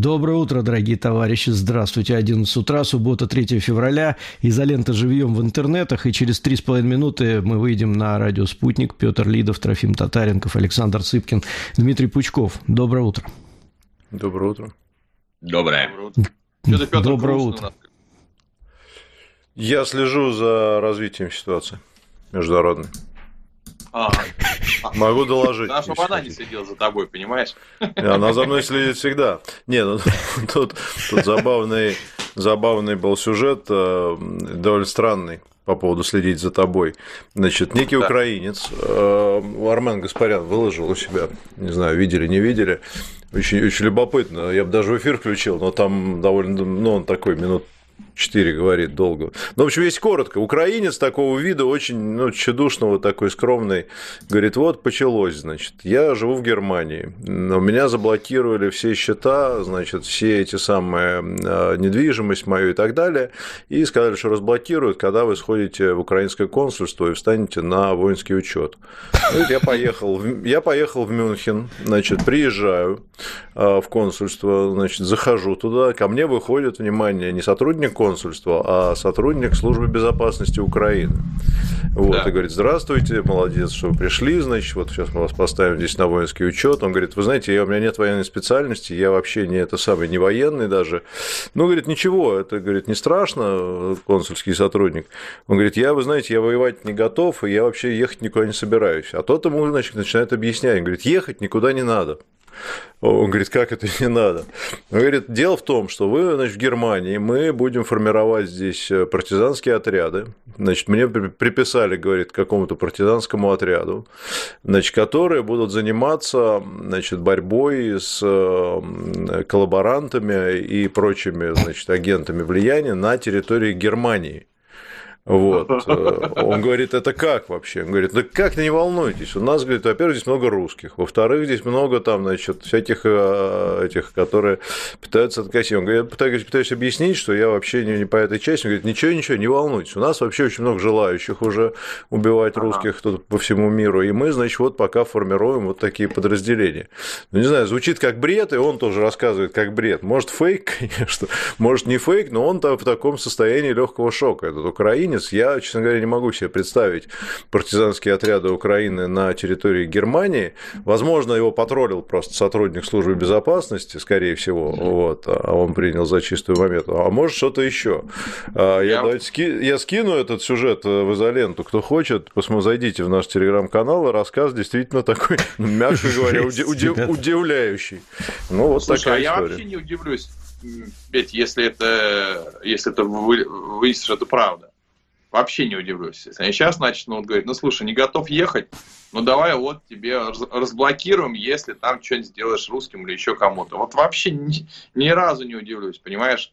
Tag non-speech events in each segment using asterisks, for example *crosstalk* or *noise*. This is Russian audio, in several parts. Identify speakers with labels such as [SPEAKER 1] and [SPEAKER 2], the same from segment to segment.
[SPEAKER 1] Доброе утро, дорогие товарищи. Здравствуйте. 11 утра, суббота, 3 февраля. Изолента живьем в интернетах. И через 3,5 минуты мы выйдем на радио «Спутник». Петр Лидов, Трофим Татаренков, Александр Цыпкин, Дмитрий Пучков. Доброе утро.
[SPEAKER 2] Доброе утро.
[SPEAKER 3] Доброе.
[SPEAKER 1] Доброе утро. Доброе утро.
[SPEAKER 2] Я слежу за развитием ситуации международной. Могу доложить.
[SPEAKER 3] Да, чтобы она не следила за тобой, понимаешь?
[SPEAKER 2] Она за мной следит всегда. Не, ну *laughs* тут, тут забавный, забавный был сюжет, э, довольно странный по поводу следить за тобой. Значит, некий да. украинец, э, Армен Гаспарян, выложил у себя, не знаю, видели, не видели, очень, очень любопытно. Я бы даже в эфир включил, но там довольно, ну, он такой минут 4 говорит долго. Ну, в общем, есть коротко. Украинец такого вида, очень ну, тщедушного, такой скромный, говорит, вот почалось, значит, я живу в Германии, у меня заблокировали все счета, значит, все эти самые а, недвижимость мою и так далее, и сказали, что разблокируют, когда вы сходите в украинское консульство и встанете на воинский учет. Я поехал, я поехал в Мюнхен, значит, приезжаю а, в консульство, значит, захожу туда, ко мне выходит, внимание, не сотрудник сотрудник консульства, а сотрудник службы безопасности Украины. Вот, да. и говорит, здравствуйте, молодец, что вы пришли, значит, вот сейчас мы вас поставим здесь на воинский учет. Он говорит, вы знаете, я, у меня нет военной специальности, я вообще не это самый, не военный даже. Ну, говорит, ничего, это, говорит, не страшно, консульский сотрудник. Он говорит, я, вы знаете, я воевать не готов, и я вообще ехать никуда не собираюсь. А тот ему, значит, начинает объяснять, он говорит, ехать никуда не надо. Он говорит, как это не надо? Он говорит, дело в том, что вы, значит, в Германии, мы будем формировать здесь э, партизанские отряды. Значит, мне приписали, говорит, какому-то партизанскому отряду, значит, которые будут заниматься, значит, борьбой с э, коллаборантами и прочими, значит, агентами влияния на территории Германии. Вот. Э, он говорит, это как вообще? Он говорит, ну как не волнуйтесь, у нас, говорит, во-первых, здесь много русских, во-вторых, здесь много там, значит, всяких э, этих, которые пытаются откосить. Он говорит, я пытаюсь, пытаюсь объяснить, что я вообще не, не по этой части. Он говорит, ничего, ничего, не волнуйтесь, у нас вообще очень много желающих уже убивать русских тут по всему миру, и мы, значит, вот пока формируем вот такие подразделения. Ну, не знаю, звучит как бред, и он тоже рассказывает как бред. Может, фейк, *laughs* конечно, может, не фейк, но он там в таком состоянии легкого шока, этот украинец, украинец. Я, честно говоря, не могу себе представить партизанские отряды Украины на территории Германии. Возможно, его потроллил просто сотрудник службы безопасности, скорее всего, вот, а он принял за чистую момету. А может, что-то еще. А, я, я... Давайте, ски... я скину этот сюжет э, в изоленту. Кто хочет, посмотрите, зайдите в наш телеграм-канал, и рассказ действительно такой, *laughs* мягко говоря, удивляющий. Ну, вот такая
[SPEAKER 3] а
[SPEAKER 2] история.
[SPEAKER 3] я вообще не удивлюсь, ведь если это, если это выяснится, что это правда вообще не удивлюсь. Если они сейчас начнут говорить, ну слушай, не готов ехать, ну давай вот тебе разблокируем, если там что-нибудь сделаешь русским или еще кому-то. Вот вообще ни, ни разу не удивлюсь, понимаешь?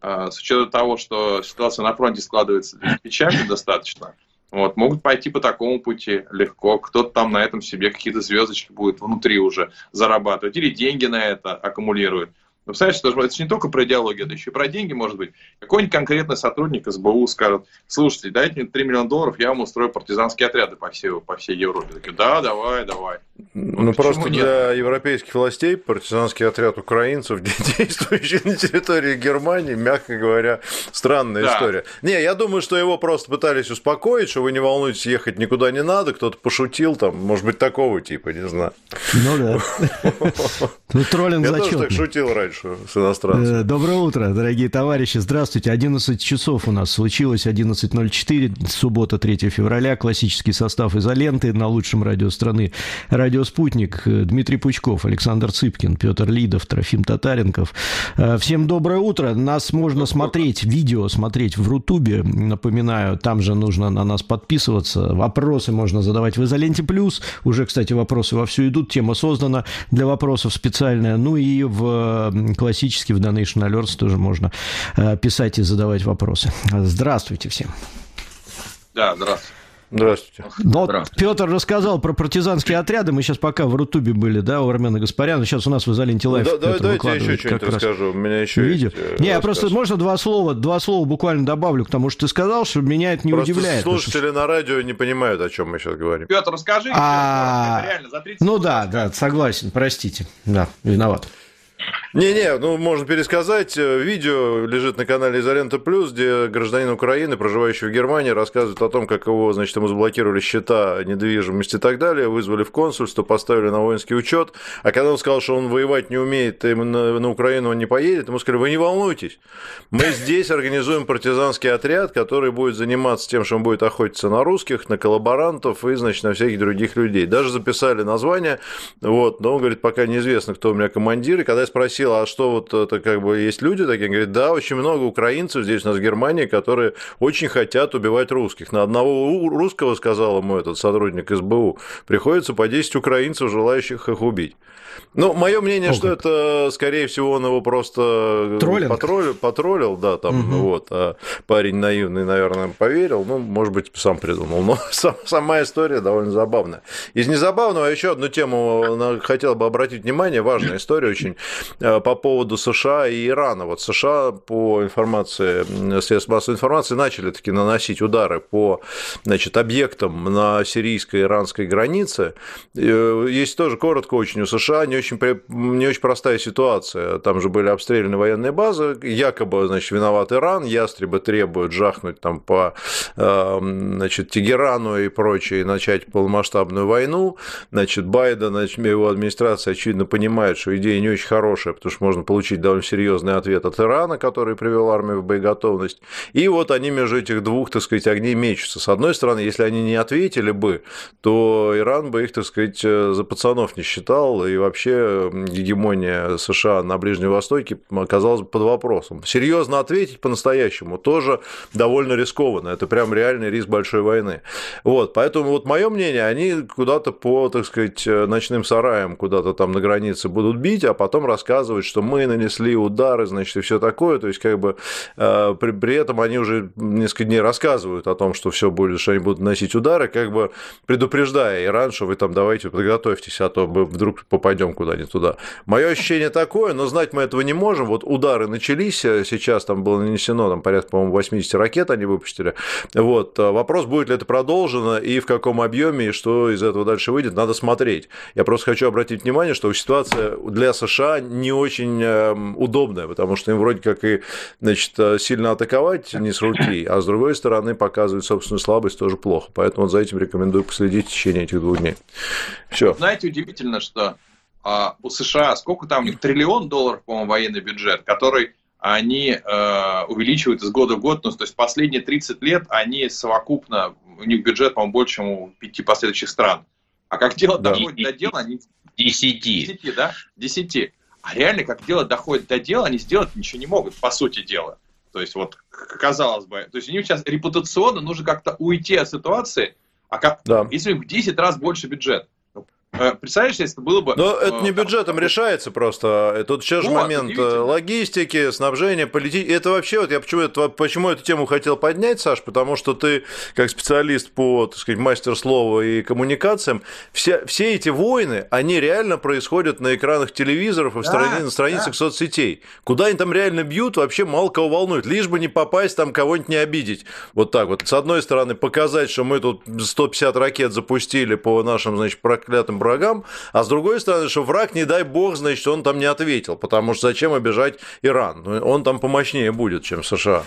[SPEAKER 3] А, с учетом того, что ситуация на фронте складывается печально достаточно, вот, могут пойти по такому пути легко. Кто-то там на этом себе какие-то звездочки будет внутри уже зарабатывать. Или деньги на это аккумулирует. Ну, представляете, что это же не только про идеологию, это еще и про деньги, может быть. Какой-нибудь конкретный сотрудник СБУ скажет, слушайте, дайте мне 3 миллиона долларов, я вам устрою партизанские отряды по всей, по всей Европе. Такие, да, давай, давай.
[SPEAKER 2] Ну, ну просто нет? для европейских властей партизанский отряд украинцев, *laughs* действующий на территории Германии, мягко говоря, странная да. история. Не, я думаю, что его просто пытались успокоить, что вы не волнуйтесь, ехать никуда не надо, кто-то пошутил там, может быть, такого типа, не знаю.
[SPEAKER 1] Ну да. *laughs* Ну, троллинг.
[SPEAKER 2] Я тоже так шутил раньше дальше с иностранцами.
[SPEAKER 1] Э, доброе утро, дорогие товарищи. Здравствуйте. 11 часов у нас случилось, 11.04, суббота, 3 февраля. Классический состав изоленты на лучшем радио страны. Радио «Спутник». Э, Дмитрий Пучков, Александр Цыпкин, Петр Лидов, Трофим Татаренков. Э, всем доброе утро. Нас можно смотреть, видео смотреть в Рутубе. Напоминаю, там же нужно на нас подписываться. Вопросы можно задавать в изоленте плюс. Уже, кстати, вопросы вовсю идут. Тема создана для вопросов специальная. Ну и в классически в Donation Alerts тоже можно э, писать и задавать вопросы. Здравствуйте всем.
[SPEAKER 3] Да, здравствуйте.
[SPEAKER 2] Здравствуйте.
[SPEAKER 1] Ну, вот Петр рассказал про партизанские отряды. Мы сейчас пока в Рутубе были, да, у Армена Гаспаряна. Сейчас у нас в Изоленте Live,
[SPEAKER 2] да, Петр Давайте я еще что-нибудь расскажу. У меня еще
[SPEAKER 1] видео. Есть, э, Не, я просто, можно два слова, два слова буквально добавлю к тому, что ты сказал, что меня это не
[SPEAKER 2] просто
[SPEAKER 1] удивляет.
[SPEAKER 2] слушатели на радио не понимают, о чем мы сейчас говорим.
[SPEAKER 3] Петр, расскажи.
[SPEAKER 1] А... Реально, за 30 Ну да, да, согласен, простите. Да, виноват.
[SPEAKER 2] Не-не, ну можно пересказать. Видео лежит на канале Изолента Плюс, где гражданин Украины, проживающий в Германии, рассказывает о том, как его, значит, ему заблокировали счета недвижимости и так далее, вызвали в консульство, поставили на воинский учет. А когда он сказал, что он воевать не умеет, и на, на Украину он не поедет, ему сказали, вы не волнуйтесь, мы здесь организуем партизанский отряд, который будет заниматься тем, что он будет охотиться на русских, на коллаборантов и, значит, на всяких других людей. Даже записали название, вот, но он говорит, пока неизвестно, кто у меня командир. И когда я спросил, а что вот это как бы есть люди такие, он говорит, да, очень много украинцев здесь у нас в Германии, которые очень хотят убивать русских. На одного русского, сказал ему этот сотрудник СБУ, приходится по 10 украинцев, желающих их убить. Ну, мое мнение, Ого. что это, скорее всего, он его просто потроллил, потроллил, да, там, угу. вот, а парень наивный, наверное, поверил, ну, может быть, сам придумал, но *laughs* сама история довольно забавная. Из незабавного еще одну тему хотел бы обратить внимание, важная история очень, э, по поводу США и Ирана. Вот США, по информации средств массовой информации, начали таки наносить удары по, значит, объектам на сирийско-иранской границе. Э, есть тоже коротко очень у США не очень, не очень простая ситуация. Там же были обстреляны военные базы, якобы, значит, виноват Иран, ястребы требуют жахнуть там по, эм, значит, Тегерану и прочее, и начать полномасштабную войну. Значит, Байден, значит, его администрация, очевидно, понимает, что идея не очень хорошая, потому что можно получить довольно серьезный ответ от Ирана, который привел армию в боеготовность. И вот они между этих двух, так сказать, огней мечутся. С одной стороны, если они не ответили бы, то Иран бы их, так сказать, э, за пацанов не считал, и вообще гегемония США на Ближнем Востоке оказалась под вопросом. Серьезно ответить по-настоящему тоже довольно рискованно. Это прям реальный риск большой войны. Вот, поэтому вот мое мнение, они куда-то по, так сказать, ночным сараям куда-то там на границе будут бить, а потом рассказывать, что мы нанесли удары, значит, и все такое. То есть, как бы э, при, при этом они уже несколько дней рассказывают о том, что все будет, что они будут наносить удары, как бы предупреждая Иран, что вы там давайте подготовьтесь, а то мы вдруг попадем куда не туда. Мое ощущение такое, но знать мы этого не можем. Вот удары начались, сейчас там было нанесено там, порядка, по-моему, 80 ракет они выпустили. Вот. Вопрос, будет ли это продолжено и в каком объеме, и что из этого дальше выйдет, надо смотреть. Я просто хочу обратить внимание, что ситуация для США не очень эм, удобная, потому что им вроде как и значит, сильно атаковать не с руки, а с другой стороны показывать собственную слабость тоже плохо. Поэтому вот за этим рекомендую последить в течение этих двух дней.
[SPEAKER 3] Все. Знаете, удивительно, что а у США сколько там у них триллион долларов, по-моему, военный бюджет, который они э, увеличивают из года в год, ну, то есть последние 30 лет они совокупно, у них бюджет, по-моему, больше, чем у пяти последующих стран. А как дело да. доходит до дела, они...
[SPEAKER 4] Десяти.
[SPEAKER 3] Десяти, да? Десяти. А реально, как дело доходит до дела, они сделать ничего не могут, по сути дела. То есть, вот, казалось бы, то есть, у них сейчас репутационно нужно как-то уйти от ситуации, а как, да. если у них в 10 раз больше бюджет, представляешь, если это было бы...
[SPEAKER 2] Но это не э, бюджетом решается просто. Тут же вот, момент э, логистики, снабжения, политики. Это вообще, вот я почему, это, почему эту тему хотел поднять, Саш, потому что ты, как специалист по, так сказать, мастер слова и коммуникациям, все, все эти войны, они реально происходят на экранах телевизоров и да, страни, на страницах да. соцсетей. Куда они там реально бьют, вообще мало кого волнует. Лишь бы не попасть, там кого-нибудь не обидеть. Вот так вот. С одной стороны, показать, что мы тут 150 ракет запустили по нашим, значит, проклятым врагам, а с другой стороны, что враг, не дай бог, значит, он там не ответил, потому что зачем обижать Иран? Ну, он там помощнее будет, чем США.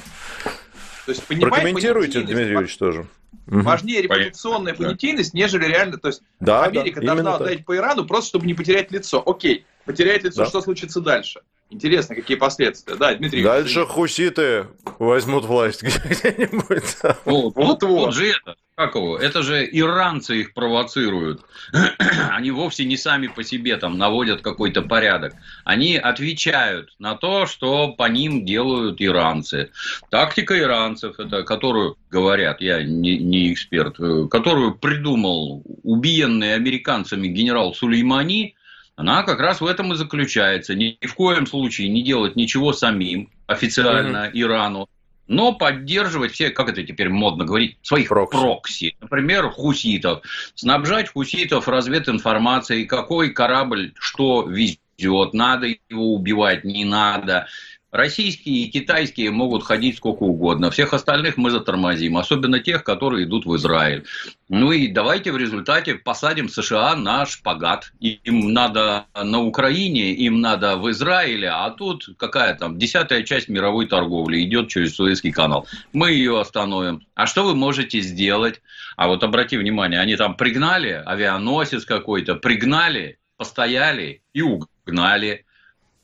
[SPEAKER 2] То есть, Прокомментируйте, Дмитрий Юрьевич, тоже.
[SPEAKER 3] Важнее репутационная Понятно. понятийность, нежели реально. То есть да, Америка да, должна отдать по Ирану просто, чтобы не потерять лицо. Окей, потерять лицо, да. что случится дальше? Интересно, какие последствия. Да, Дмитрий.
[SPEAKER 2] Дальше Дмитрий. хуситы возьмут власть *laughs* где-нибудь.
[SPEAKER 4] Вот, вот, вот же это. Как его? Это же иранцы их провоцируют. *clears throat* Они вовсе не сами по себе там наводят какой-то порядок. Они отвечают на то, что по ним делают иранцы. Тактика иранцев, это которую говорят, я не, не эксперт, э, которую придумал убиенный американцами генерал Сулеймани, она как раз в этом и заключается. Ни в коем случае не делать ничего самим официально mm-hmm. Ирану, но поддерживать все, как это теперь модно говорить, своих прокси. прокси. Например, хуситов. Снабжать хуситов развединформацией, какой корабль что везет, надо его убивать, не надо. Российские и китайские могут ходить сколько угодно. Всех остальных мы затормозим. Особенно тех, которые идут в Израиль. Ну и давайте в результате посадим США на шпагат. Им надо на Украине, им надо в Израиле, а тут какая там десятая часть мировой торговли идет через Суэцкий канал. Мы ее остановим. А что вы можете сделать? А вот обрати внимание, они там пригнали авианосец какой-то, пригнали, постояли и угнали.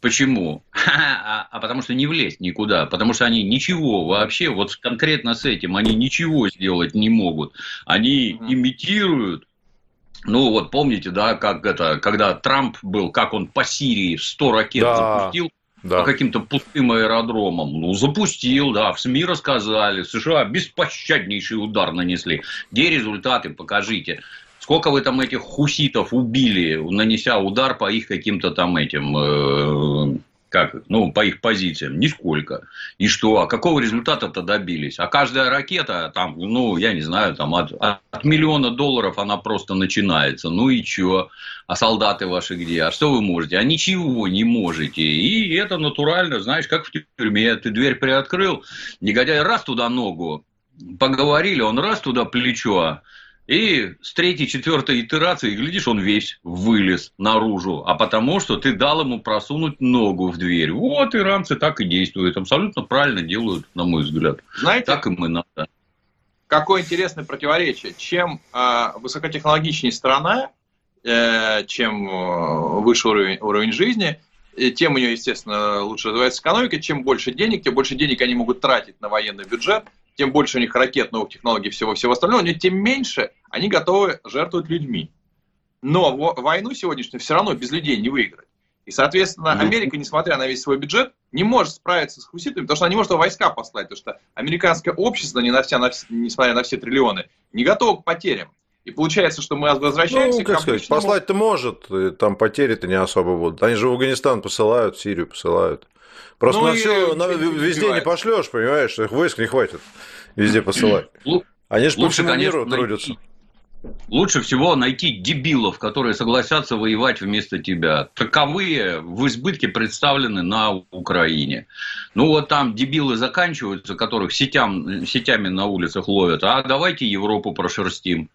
[SPEAKER 4] Почему? *laughs* А, а потому что не влезть никуда. Потому что они ничего вообще, вот конкретно с этим, они ничего сделать не могут. Они имитируют ну, вот помните, да, как это, когда Трамп был, как он по Сирии 100 ракет да, запустил да. по каким-то пустым аэродромам. Ну, запустил, да, в СМИ рассказали, США беспощаднейший удар нанесли. Где результаты, покажите. Сколько вы там этих хуситов убили, нанеся удар по их каким-то там этим, э, как, ну, по их позициям? Нисколько. И что? А какого результата-то добились? А каждая ракета, там, ну, я не знаю, там, от, от миллиона долларов она просто начинается. Ну и что? А солдаты ваши где? А что вы можете? А ничего не можете. И это натурально, знаешь, как в тюрьме. Ты дверь приоткрыл, негодяй раз туда ногу, поговорили, он раз туда плечо, и с третьей, четвертой итерации, глядишь, он весь вылез наружу. А потому что ты дал ему просунуть ногу в дверь. Вот иранцы так и действуют. Абсолютно правильно делают, на мой взгляд.
[SPEAKER 3] Знаете, так им и надо. Какое интересное противоречие. Чем э, высокотехнологичнее страна, э, чем э, выше уровень, уровень жизни, тем у нее, естественно, лучше развивается экономика. Чем больше денег, тем больше денег они могут тратить на военный бюджет, тем больше у них ракет, новых технологий, всего-всего остального, но тем меньше они готовы жертвовать людьми. Но войну сегодняшнюю все равно без людей не выиграть. И, соответственно, Америка, несмотря на весь свой бюджет, не может справиться с хуситами, потому что она не может войска послать, потому что американское общество, не на все, на, несмотря на все триллионы, не готово к потерям. И получается, что мы возвращаемся
[SPEAKER 2] ну, как к сказать, послать-то может, там потери-то не особо будут. Они же в Афганистан посылают, в Сирию посылают. Просто ну, на все, на, везде не пошлешь, понимаешь, их войск не хватит везде посылать. *clears throat* Они же по всему миру трудятся.
[SPEAKER 4] Лучше всего найти дебилов, которые согласятся воевать вместо тебя. Таковые в избытке представлены на Украине. Ну вот там дебилы заканчиваются, которых сетям, сетями на улицах ловят. А давайте Европу прошерстим.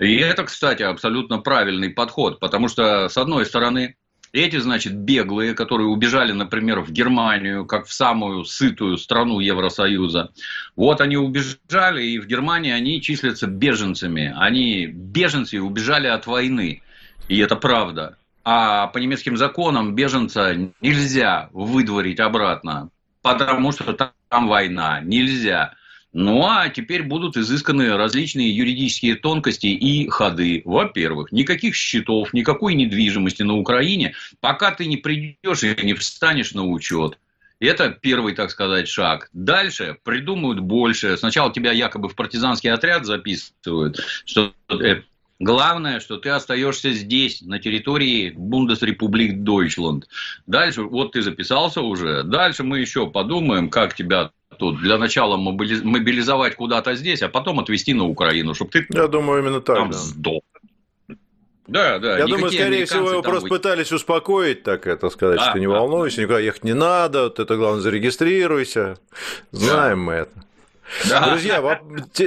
[SPEAKER 4] И это, кстати, абсолютно правильный подход, потому что, с одной стороны, эти, значит, беглые, которые убежали, например, в Германию, как в самую сытую страну Евросоюза. Вот они убежали, и в Германии они числятся беженцами. Они беженцы убежали от войны. И это правда. А по немецким законам беженца нельзя выдворить обратно, потому что там война. Нельзя. Ну а теперь будут изысканы различные юридические тонкости и ходы. Во-первых, никаких счетов, никакой недвижимости на Украине, пока ты не придешь и не встанешь на учет. Это первый, так сказать, шаг. Дальше придумают больше. Сначала тебя якобы в партизанский отряд записывают, что э, Главное, что ты остаешься здесь, на территории Бундесрепублик Дойчланд. Дальше, вот ты записался уже, дальше мы еще подумаем, как тебя тут для начала мобилизовать куда-то здесь, а потом отвезти на Украину, чтобы ты
[SPEAKER 2] Я думаю, именно так,
[SPEAKER 4] там да. сдох. Да, да.
[SPEAKER 2] Я думаю, скорее всего, его просто пытались успокоить, так это сказать, да, что не да, волнуйся, никуда ехать не надо, вот это главное, зарегистрируйся. Знаем да. мы это. Да. Друзья,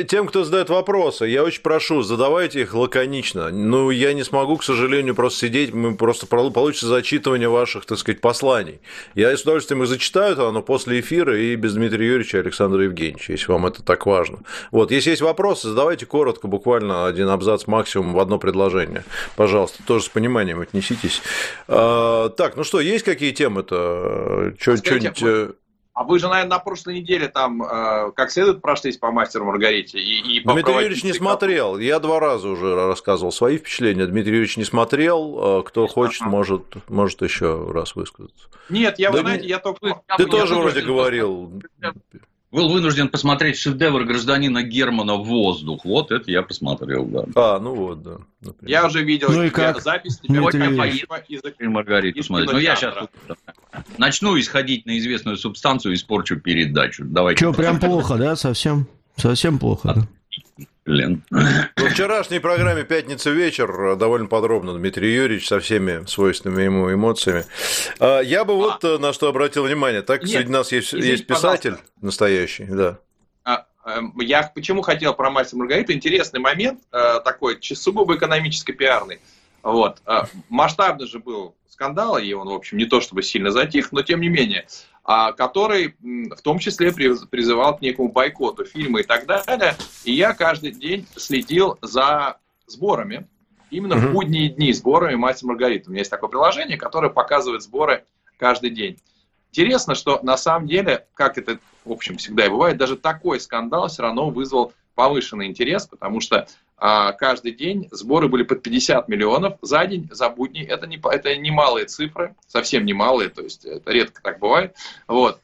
[SPEAKER 2] тем, кто задает вопросы, я очень прошу, задавайте их лаконично. Ну, я не смогу, к сожалению, просто сидеть, мы просто получится зачитывание ваших, так сказать, посланий. Я с удовольствием их зачитаю, но после эфира и без Дмитрия Юрьевича и Александра Евгеньевича, если вам это так важно. Вот, если есть вопросы, задавайте коротко, буквально один абзац максимум в одно предложение. Пожалуйста, тоже с пониманием отнеситесь. А, так, ну что, есть какие темы-то? Что-нибудь...
[SPEAKER 3] А вы же, наверное, на прошлой неделе там э, как следует прошлись по мастеру Маргарите и, и
[SPEAKER 2] по Дмитрий Юрьевич не смотрел. Я два раза уже рассказывал свои впечатления. Дмитрий Юрьевич не смотрел. Э, кто хочет, может, может еще раз высказаться.
[SPEAKER 3] Нет, я, да, вы знаете, я только...
[SPEAKER 2] Ты я тоже вроде говорил
[SPEAKER 4] был вынужден посмотреть шедевр гражданина Германа «Воздух». Вот это я посмотрел, да.
[SPEAKER 2] А, ну вот, да.
[SPEAKER 3] Например. Я уже видел
[SPEAKER 1] ну и как?
[SPEAKER 3] запись.
[SPEAKER 4] Сегодня поеду Маргариту смотреть. Ну, я сейчас начну исходить на известную субстанцию и испорчу передачу. Давайте.
[SPEAKER 1] Что, прям плохо, да, совсем? Совсем плохо, да?
[SPEAKER 2] Блин. В вчерашней программе «Пятница вечер» довольно подробно Дмитрий Юрьевич со всеми свойственными ему эмоциями. А, я бы вот а, на что обратил внимание. Так, Нет, среди нас есть, извините, есть писатель пожалуйста. настоящий, да.
[SPEAKER 3] А, эм, я почему хотел про мастер Маргариту? Интересный момент, э, такой сугубо экономически пиарный. Вот. Масштабный же был скандал, и он, в общем, не то чтобы сильно затих, но тем не менее. А, который в том числе призывал к некому бойкоту фильма и так далее. И я каждый день следил за сборами, именно mm-hmm. в будние дни сборами «Мастер Маргарита». У меня есть такое приложение, которое показывает сборы каждый день. Интересно, что на самом деле, как это, в общем, всегда и бывает, даже такой скандал все равно вызвал повышенный интерес, потому что каждый день сборы были под 50 миллионов за день, за будни. Это не, это не малые цифры, совсем не малые, то есть это редко так бывает. Вот.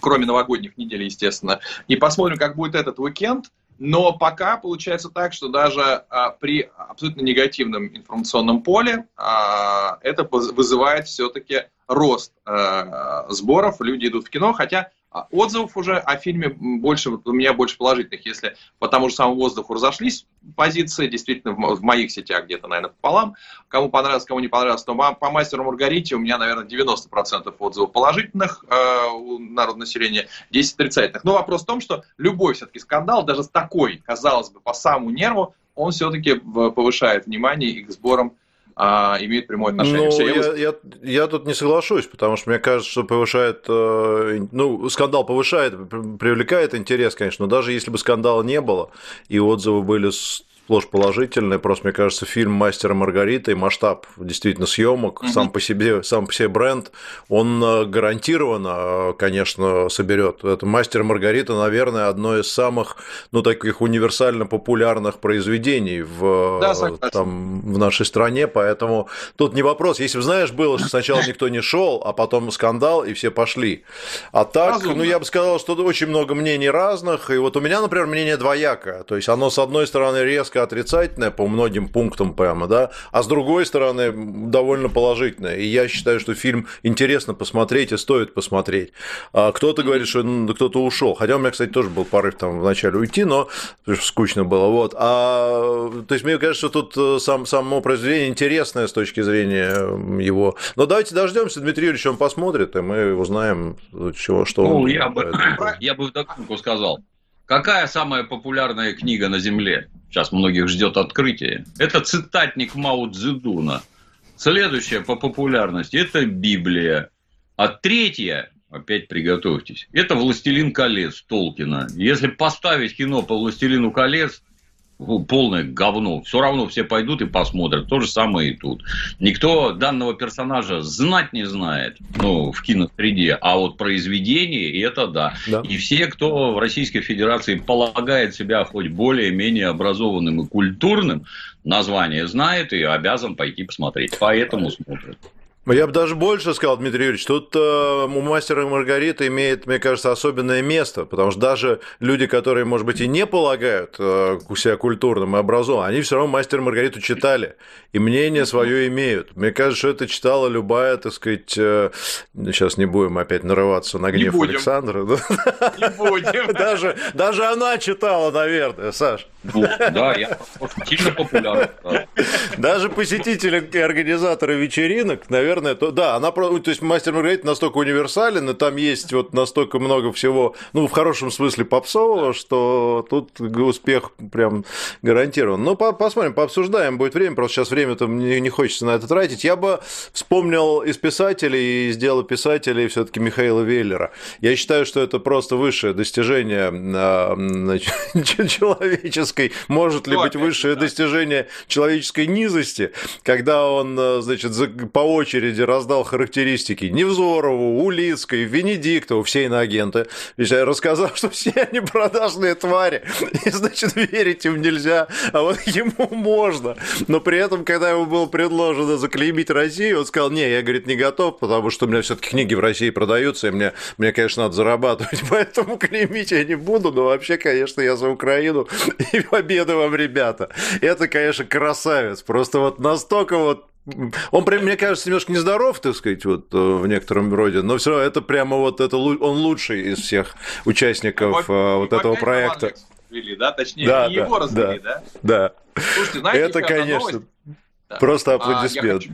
[SPEAKER 3] Кроме новогодних недель, естественно. И посмотрим, как будет этот уикенд. Но пока получается так, что даже а, при абсолютно негативном информационном поле а, это вызывает все-таки рост а, сборов. Люди идут в кино, хотя а отзывов уже о фильме больше, у меня больше положительных. Если по тому же самому воздуху разошлись позиции, действительно, в моих сетях где-то, наверное, пополам. Кому понравилось, кому не понравилось. Но по мастеру Маргарите у меня, наверное, 90% отзывов положительных э, у народного населения, 10 отрицательных. Но вопрос в том, что любой все-таки скандал, даже с такой, казалось бы, по самому нерву, он все-таки повышает внимание и к сборам а, имеют прямое отношение. Ну,
[SPEAKER 2] Все, я, я, я тут не соглашусь, потому что мне кажется, что повышает, э, ну, скандал повышает, привлекает интерес, конечно, но даже если бы скандала не было, и отзывы были сплошь положительные. Просто, мне кажется, фильм «Мастер и Маргарита» и масштаб действительно съемок, угу. сам по себе, сам по себе бренд, он э, гарантированно, э, конечно, соберет. Это «Мастер и Маргарита», наверное, одно из самых, ну, таких универсально популярных произведений в, да, там, в нашей стране, поэтому тут не вопрос. Если бы, знаешь, было, что сначала никто не шел, а потом скандал, и все пошли. А так, Разумно. ну, я бы сказал, что очень много мнений разных, и вот у меня, например, мнение двоякое. То есть оно, с одной стороны, резко резко отрицательное по многим пунктам прямо, да, а с другой стороны довольно положительное. И я считаю, что фильм интересно посмотреть и стоит посмотреть. А кто-то говорит, что кто-то ушел. Хотя у меня, кстати, тоже был порыв там вначале уйти, но скучно было. Вот. А, то есть, мне кажется, что тут э, сам, само произведение интересное с точки зрения его. Но давайте дождемся, Дмитрий Юрьевич, он посмотрит, и мы узнаем, чего, что ну, он.
[SPEAKER 4] Я бы, *clears throat* я бы так сказал. Какая самая популярная книга на Земле? Сейчас многих ждет открытие. Это цитатник Мао Цзэдуна. Следующая по популярности – это Библия. А третья, опять приготовьтесь, это «Властелин колец» Толкина. Если поставить кино по «Властелину колец», полное говно. Все равно все пойдут и посмотрят. То же самое и тут. Никто данного персонажа знать не знает, ну, в киносреде, а вот произведение, это да. да. И все, кто в Российской Федерации полагает себя хоть более-менее образованным и культурным, название знает и обязан пойти посмотреть. Поэтому смотрят.
[SPEAKER 2] Я бы даже больше сказал, Дмитрий Юрьевич, тут э, у мастера Маргарита имеет, мне кажется, особенное место, потому что даже люди, которые, может быть, и не полагают э, себя культурным и образованным, они все равно мастера Маргариту читали и мнение свое имеют. Мне кажется, что это читала любая, так сказать, э, сейчас не будем опять нарываться на гнев Александра. Не будем. *laughs* Даже, даже она читала, наверное, Саш.
[SPEAKER 4] Да, я сильно популярен.
[SPEAKER 2] Даже посетители и организаторы вечеринок, наверное, то да, она то есть мастер Маргарита настолько универсален, и там есть вот настолько много всего, ну, в хорошем смысле попсового, что тут успех прям гарантирован. Ну, посмотрим, пообсуждаем, будет время, просто сейчас время там не, не хочется на это тратить. Я бы вспомнил из писателей, из дела писателей все-таки Михаила Веллера. Я считаю, что это просто высшее достижение а, значит, *laughs* человеческой, может ли быть высшее достижение человеческой низости, когда он, значит, по очереди раздал характеристики Невзорову, Улицкой, Венедиктову, все иноагенты. Я рассказал, что все они продажные твари, *laughs* и, значит, верить им нельзя, а вот ему можно. Но при этом, когда ему было предложено заклеймить Россию, он сказал, не, я, говорит, не готов, потому что у меня все таки книги в России продаются, и мне, мне, конечно, надо зарабатывать, *laughs* поэтому клеймить я не буду, но вообще, конечно, я за Украину, *laughs* и *laughs* победы вам, ребята. Это, конечно, красавец, просто вот настолько вот он, мне кажется, немножко нездоров, так сказать, вот э, в некотором роде, но все равно это прямо вот это он лучший из всех участников вот, э, вот этого проекта.
[SPEAKER 3] развели, да? Точнее, да, да, его развели,
[SPEAKER 2] да? Да. Слушайте, знаете, это, конечно, просто аплодисмент. А, хочу,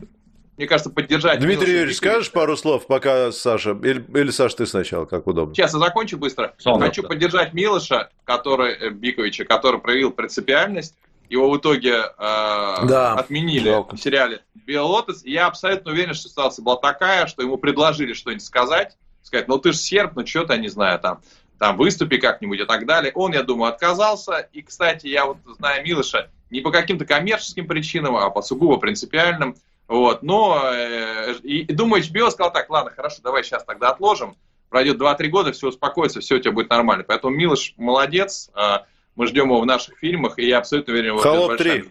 [SPEAKER 3] мне кажется, поддержать...
[SPEAKER 2] Дмитрий Юрьевич, скажешь пару слов, пока Саша... Или, или Саша, ты сначала, как удобно.
[SPEAKER 3] Сейчас я закончу быстро. Солнце. Хочу поддержать Милоша, который, э, Биковича, который проявил принципиальность. Его в итоге э, да, отменили жалко. в сериале «Белый лотос». И я абсолютно уверен, что ситуация была такая, что ему предложили что-нибудь сказать. Сказать, ну ты же серб, ну что то не знаю, там, там выступи как-нибудь и так далее. Он, я думаю, отказался. И, кстати, я вот знаю Милоша не по каким-то коммерческим причинам, а по сугубо принципиальным – вот, но, э, и, думаю, HBO сказал так, ладно, хорошо, давай сейчас тогда отложим, пройдет 2-3 года, все успокоится, все у тебя будет нормально. Поэтому Милош молодец, э, мы ждем его в наших фильмах, и я абсолютно уверен,
[SPEAKER 2] что это большая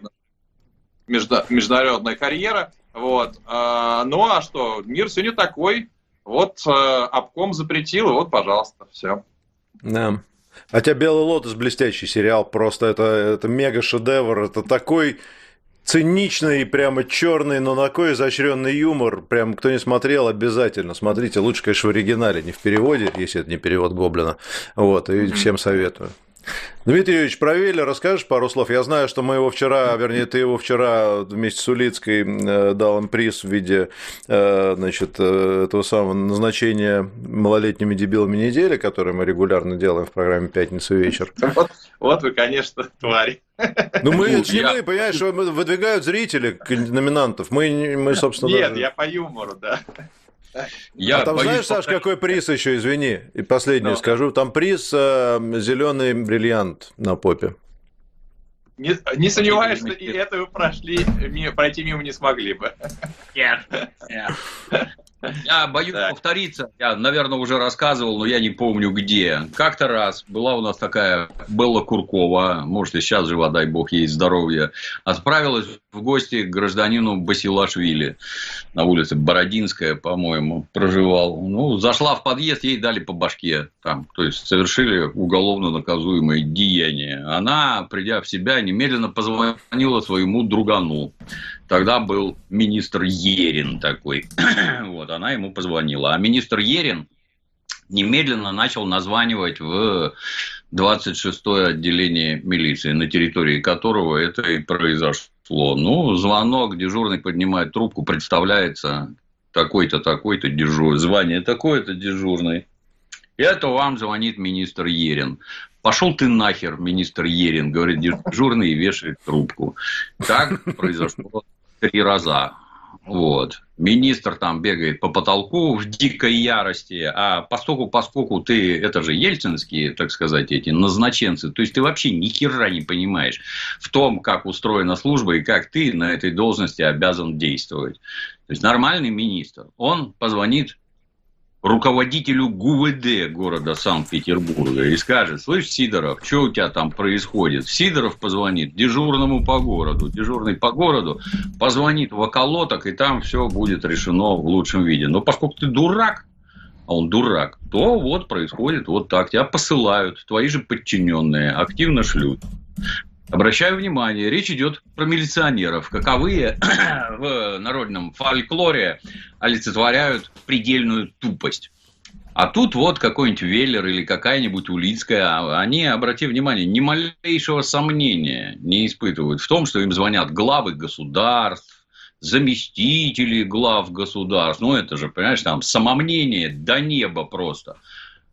[SPEAKER 3] между, международная карьера. Вот. Э, ну а что, мир сегодня такой, вот э, обком запретил, и вот, пожалуйста, все.
[SPEAKER 2] Да. Хотя «Белый лотос» блестящий сериал, просто это, это мега-шедевр, это такой циничный, прямо черный, но такой изощренный юмор. Прям кто не смотрел, обязательно смотрите. Лучше, конечно, в оригинале, не в переводе, если это не перевод Гоблина. Вот, и всем советую. Дмитрий Юрьевич, про Веля расскажешь пару слов? Я знаю, что мы его вчера, вернее, ты его вчера вместе с Улицкой э, дал им приз в виде э, значит, э, этого самого назначения малолетними дебилами недели, который мы регулярно делаем в программе «Пятница вечер». *laughs*
[SPEAKER 3] Вот, вот вы, конечно, твари.
[SPEAKER 2] Ну, мы, это не мы, понимаешь, выдвигают зрители номинантов. Мы, мы собственно...
[SPEAKER 3] Нет, даже... я по юмору, да.
[SPEAKER 2] Я а там знаешь, Саш, какой приз еще, извини, и последнее ну, скажу. Там приз э, зеленый бриллиант на попе.
[SPEAKER 3] Не, не сомневаюсь, что и это вы прошли, пройти мимо не смогли бы.
[SPEAKER 4] Нет. Нет. Я боюсь так. повториться. Я, наверное, уже рассказывал, но я не помню где. Как-то раз была у нас такая Белла Куркова, может, и сейчас жива, дай бог ей здоровья, отправилась в гости к гражданину Басилашвили на улице Бородинская, по-моему, проживал. Ну, зашла в подъезд, ей дали по башке. Там, то есть, совершили уголовно наказуемое деяние. Она, придя в себя, немедленно позвонила своему другану Тогда был министр Ерин такой. *clears throat* вот, она ему позвонила. А министр Ерин немедленно начал названивать в 26-е отделение милиции, на территории которого это и произошло. Ну, звонок, дежурный поднимает трубку, представляется такой-то, такой-то дежурный, звание такое-то дежурный. Это вам звонит министр Ерин. Пошел ты нахер, министр Ерин, говорит дежурный и вешает трубку. Так произошло три раза. Вот. Министр там бегает по потолку в дикой ярости, а поскольку, поскольку ты, это же ельцинские, так сказать, эти назначенцы, то есть ты вообще ни хера не понимаешь в том, как устроена служба и как ты на этой должности обязан действовать. То есть нормальный министр, он позвонит руководителю ГУВД города Санкт-Петербурга и скажет, слышь, Сидоров, что у тебя там происходит? Сидоров позвонит дежурному по городу, дежурный по городу позвонит в околоток, и там все будет решено в лучшем виде. Но поскольку ты дурак, а он дурак, то вот происходит вот так. Тебя посылают, твои же подчиненные активно шлют. Обращаю внимание, речь идет про милиционеров, каковые *clears throat* в народном фольклоре олицетворяют предельную тупость. А тут вот какой-нибудь Веллер или какая-нибудь Улицкая, а они, обрати внимание, ни малейшего сомнения не испытывают в том, что им звонят главы государств, заместители глав государств. Ну, это же, понимаешь, там самомнение до неба просто –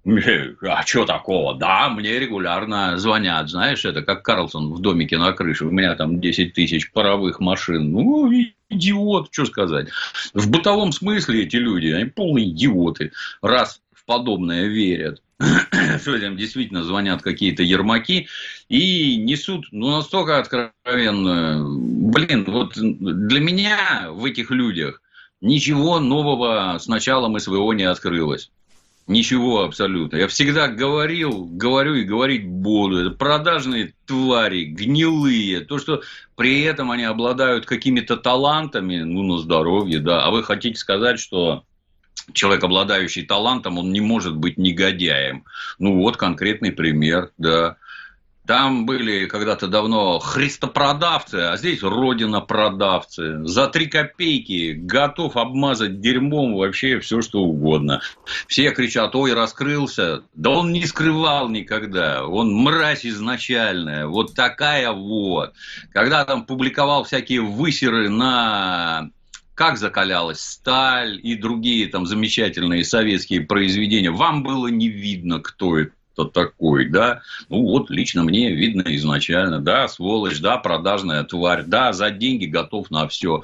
[SPEAKER 4] а что такого? Да, мне регулярно звонят, знаешь, это как Карлсон в домике на крыше, у меня там 10 тысяч паровых машин. Ну, идиот, что сказать. В бытовом смысле эти люди, они полные идиоты, раз в подобное верят. *clears throat* что им действительно звонят какие-то ермаки и несут ну, настолько откровенно. Блин, вот для меня в этих людях ничего нового с началом СВО не открылось. Ничего абсолютно. Я всегда говорил, говорю и говорить буду. Это продажные твари, гнилые. То, что при этом они обладают какими-то талантами, ну, на здоровье, да. А вы хотите сказать, что человек, обладающий талантом, он не может быть негодяем. Ну, вот конкретный пример, да. Там были когда-то давно христопродавцы, а здесь родина-продавцы. За три копейки готов обмазать дерьмом вообще все, что угодно. Все кричат, ой, раскрылся. Да он не скрывал никогда. Он мразь изначальная. Вот такая вот. Когда там публиковал всякие высеры на как закалялась сталь и другие там замечательные советские произведения, вам было не видно, кто это кто такой, да, ну вот лично мне видно изначально, да, сволочь, да, продажная тварь, да, за деньги готов на все.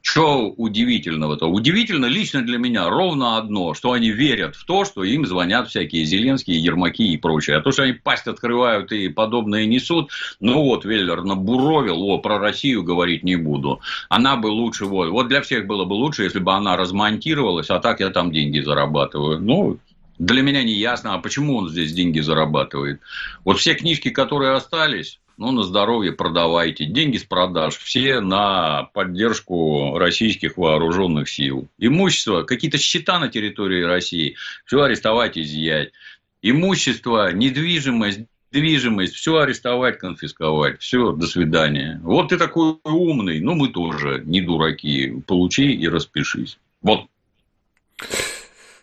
[SPEAKER 4] Что удивительного-то? Удивительно лично для меня ровно одно, что они верят в то, что им звонят всякие Зеленские, Ермаки и прочее. А то, что они пасть открывают и подобное несут, ну вот, Веллер набуровил, о, про Россию говорить не буду. Она бы лучше, вот, вот для всех было бы лучше, если бы она размонтировалась, а так я там деньги зарабатываю. Ну, для меня не ясно, а почему он здесь деньги зарабатывает. Вот все книжки, которые остались, ну, на здоровье продавайте. Деньги с продаж все на поддержку российских вооруженных сил. Имущество, какие-то счета на территории России, все арестовать, изъять. Имущество, недвижимость, движимость, все арестовать, конфисковать. Все, до свидания. Вот ты такой умный, ну мы тоже не дураки. Получи и распишись. Вот.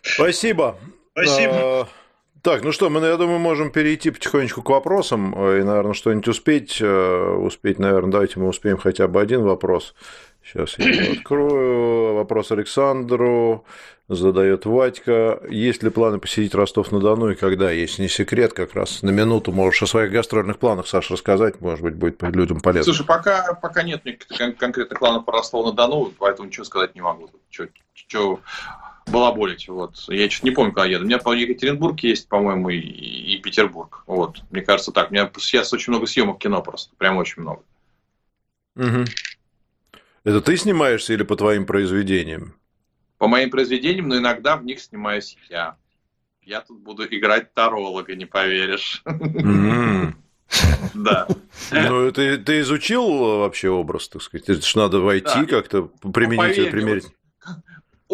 [SPEAKER 2] Спасибо. Спасибо. А, так, ну что, мы, я думаю, можем перейти потихонечку к вопросам э, и, наверное, что-нибудь успеть. Э, успеть, наверное, давайте мы успеем хотя бы один вопрос. Сейчас я его открою. Вопрос Александру задает Вадька. Есть ли планы посетить Ростов-на-Дону и когда? Если не секрет, как раз на минуту можешь о своих гастрольных планах, Саша, рассказать, может быть, будет людям полезно.
[SPEAKER 3] Слушай, пока, пока нет никаких конкретных планов по Ростову-на-Дону, поэтому ничего сказать не могу. Что, что балаболить. Вот. Я чуть не помню, когда еду. У меня по Екатеринбург есть, по-моему, и, и Петербург. Вот. Мне кажется, так. У меня сейчас очень много съемок кино просто. Прям очень много.
[SPEAKER 2] Угу. Это ты снимаешься или по твоим произведениям?
[SPEAKER 3] По моим произведениям, но иногда в них снимаюсь я. Я тут буду играть таролога, не поверишь.
[SPEAKER 2] Да. Ну, ты, ты изучил вообще образ, так сказать? Это же надо войти как-то, применить, ну, примерить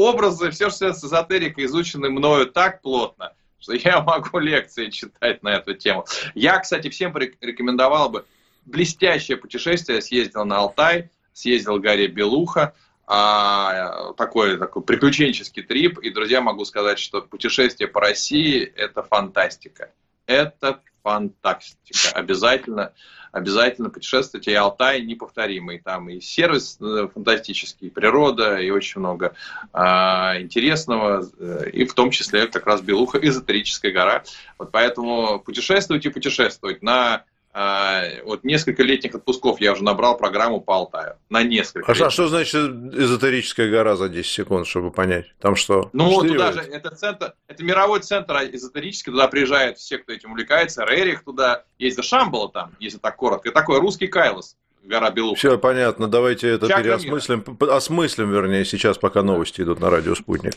[SPEAKER 3] образы, все, что с эзотерикой изучены мною так плотно, что я могу лекции читать на эту тему. Я, кстати, всем рекомендовал бы блестящее путешествие. Съездил на Алтай, съездил в горе Белуха, а, такой, такой приключенческий трип. И, друзья, могу сказать, что путешествие по России – это фантастика. Это фантастика. Обязательно обязательно путешествуйте. И Алтай неповторимый. Там и сервис э, фантастический, и природа, и очень много а, интересного. Э, и в том числе как раз Белуха, эзотерическая гора. Вот поэтому путешествуйте, путешествовать на вот несколько летних отпусков я уже набрал программу по Алтаю. На несколько.
[SPEAKER 2] А что значит эзотерическая гора за 10 секунд, чтобы понять? Там что?
[SPEAKER 3] Ну, туда же, это центр, это мировой центр эзотерический, туда приезжают все, кто этим увлекается, Рерих туда, есть Шамбала там, если так коротко, и такой русский Кайлос гора Белуха.
[SPEAKER 2] Все понятно, давайте это Чакра переосмыслим, мира. осмыслим, вернее, сейчас, пока новости идут на радио «Спутник».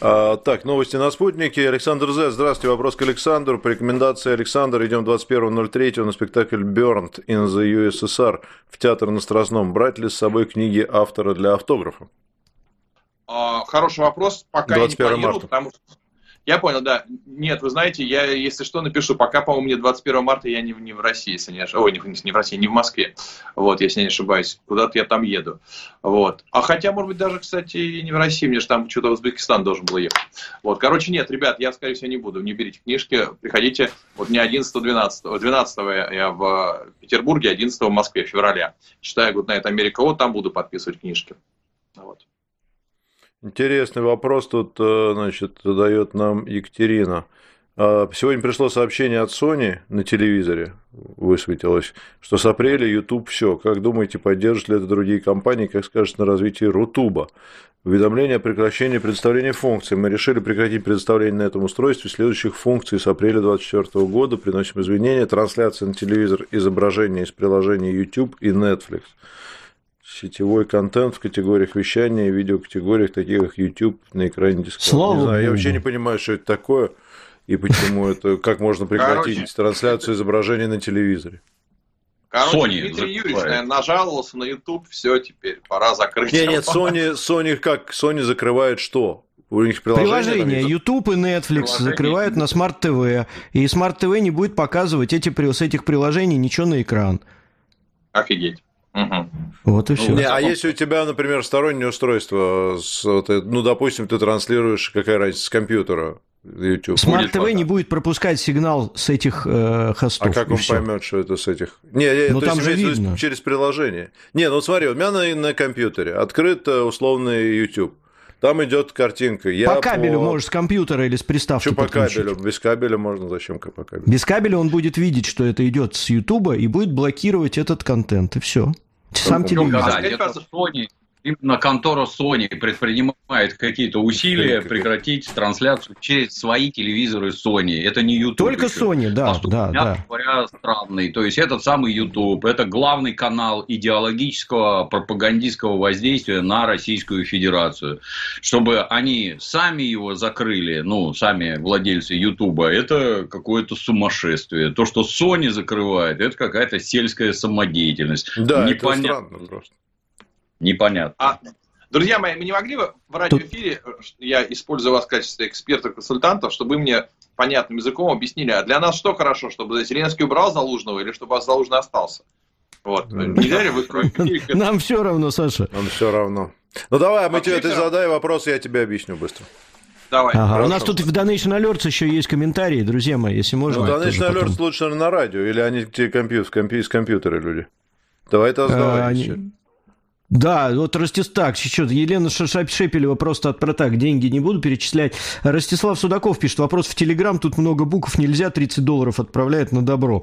[SPEAKER 2] А, так, новости на «Спутнике». Александр З. Здравствуйте, вопрос к Александру. По рекомендации Александра идем 21.03 на спектакль «Burned in the USSR» в театр на Страстном. Брать ли с собой книги автора для автографа?
[SPEAKER 3] А, хороший вопрос. Пока я не планирую, марта. потому что я понял, да. Нет, вы знаете, я, если что, напишу. Пока, по-моему, мне 21 марта я не, не в России, если не ошибаюсь. Ой, не, не в России, не в Москве. Вот, если не ошибаюсь. Куда-то я там еду. Вот. А хотя, может быть, даже, кстати, не в России. Мне же там что-то в Узбекистан должен был ехать. Вот. Короче, нет, ребят, я, скорее всего, не буду. Не берите книжки. Приходите. Вот не 11-12. 12 я в Петербурге, 11 в Москве, февраля. Читаю Good Night America. Вот там буду подписывать книжки. Вот.
[SPEAKER 2] Интересный вопрос тут, э, значит, задает нам Екатерина. А, сегодня пришло сообщение от Sony на телевизоре, высветилось, что с апреля YouTube все. Как думаете, поддержат ли это другие компании, как скажет на развитии Рутуба? Уведомление о прекращении предоставления функций. Мы решили прекратить предоставление на этом устройстве следующих функций с апреля 2024 года. Приносим извинения. Трансляция на телевизор изображения из приложения YouTube и Netflix сетевой контент в категориях вещания и видеокатегориях, таких как YouTube на экране дисплея. Слава не знаю, я вообще не понимаю, что это такое и почему это, как можно прекратить Короче, трансляцию изображения на телевизоре.
[SPEAKER 3] Короче, Sony Дмитрий Юрьевич, наверное, нажаловался на YouTube, все, теперь пора закрыть.
[SPEAKER 2] Нет, нет, Sony, Sony как? Sony закрывает что?
[SPEAKER 1] У них приложения, приложения YouTube и Netflix приложение. закрывают на Smart TV, и Smart TV не будет показывать эти, с этих приложений ничего на экран.
[SPEAKER 3] Офигеть.
[SPEAKER 1] Угу. Вот и все.
[SPEAKER 2] Не, а если у тебя, например, стороннее устройство, с, ну, допустим, ты транслируешь, какая разница, с компьютера,
[SPEAKER 1] YouTube. Smart TV не будет пропускать сигнал с этих э, хостов.
[SPEAKER 2] А как он все. поймет, что это с этих? Не, ну, там же видно. через приложение. Не, ну смотри, у меня на, на компьютере открыт э, условный YouTube. Там идет картинка.
[SPEAKER 1] Я по кабелю по... можешь с компьютера или с приставки
[SPEAKER 2] Что по кабелю? Без кабеля можно. Зачем по кабелю?
[SPEAKER 1] Без кабеля он будет видеть, что это идет с Ютуба и будет блокировать этот контент. И все. Сам ну, телевизор. Да,
[SPEAKER 4] это Sony именно контора Sony предпринимает какие-то усилия прекратить трансляцию через свои телевизоры Sony. Это не YouTube.
[SPEAKER 1] Только еще. Sony, да, Поступ, да, да.
[SPEAKER 4] говоря, странный. То есть, этот самый YouTube, это главный канал идеологического пропагандистского воздействия на Российскую Федерацию. Чтобы они сами его закрыли, ну, сами владельцы YouTube, это какое-то сумасшествие. То, что Sony закрывает, это какая-то сельская самодеятельность.
[SPEAKER 2] Да, Непонятно. это странно просто.
[SPEAKER 4] Непонятно. А,
[SPEAKER 3] друзья мои, мы не могли бы в радиоэфире, я использую вас в качестве эксперта-консультантов, чтобы вы мне понятным языком объяснили, а для нас что хорошо, чтобы Зеленский убрал Залужного или чтобы Залужный остался? Вот. Нельзя ли вы *laughs*
[SPEAKER 1] Нам все равно, Саша.
[SPEAKER 2] Нам все равно. Ну давай, мы тебе, ты задай вопрос, я тебе объясню быстро.
[SPEAKER 1] Давай. Ага, у нас тут в Donation Alerts еще есть комментарии, друзья мои, если можно. Ну,
[SPEAKER 2] Donation Alerts потом... лучше на радио, или они тебе компьютер, из компьютера люди? Давай это. А, они...
[SPEAKER 1] Да, вот Ростис так, что Елена Шепелева просто от протак деньги не буду перечислять. Ростислав Судаков пишет, вопрос в Телеграм, тут много букв, нельзя, 30 долларов отправляет на добро.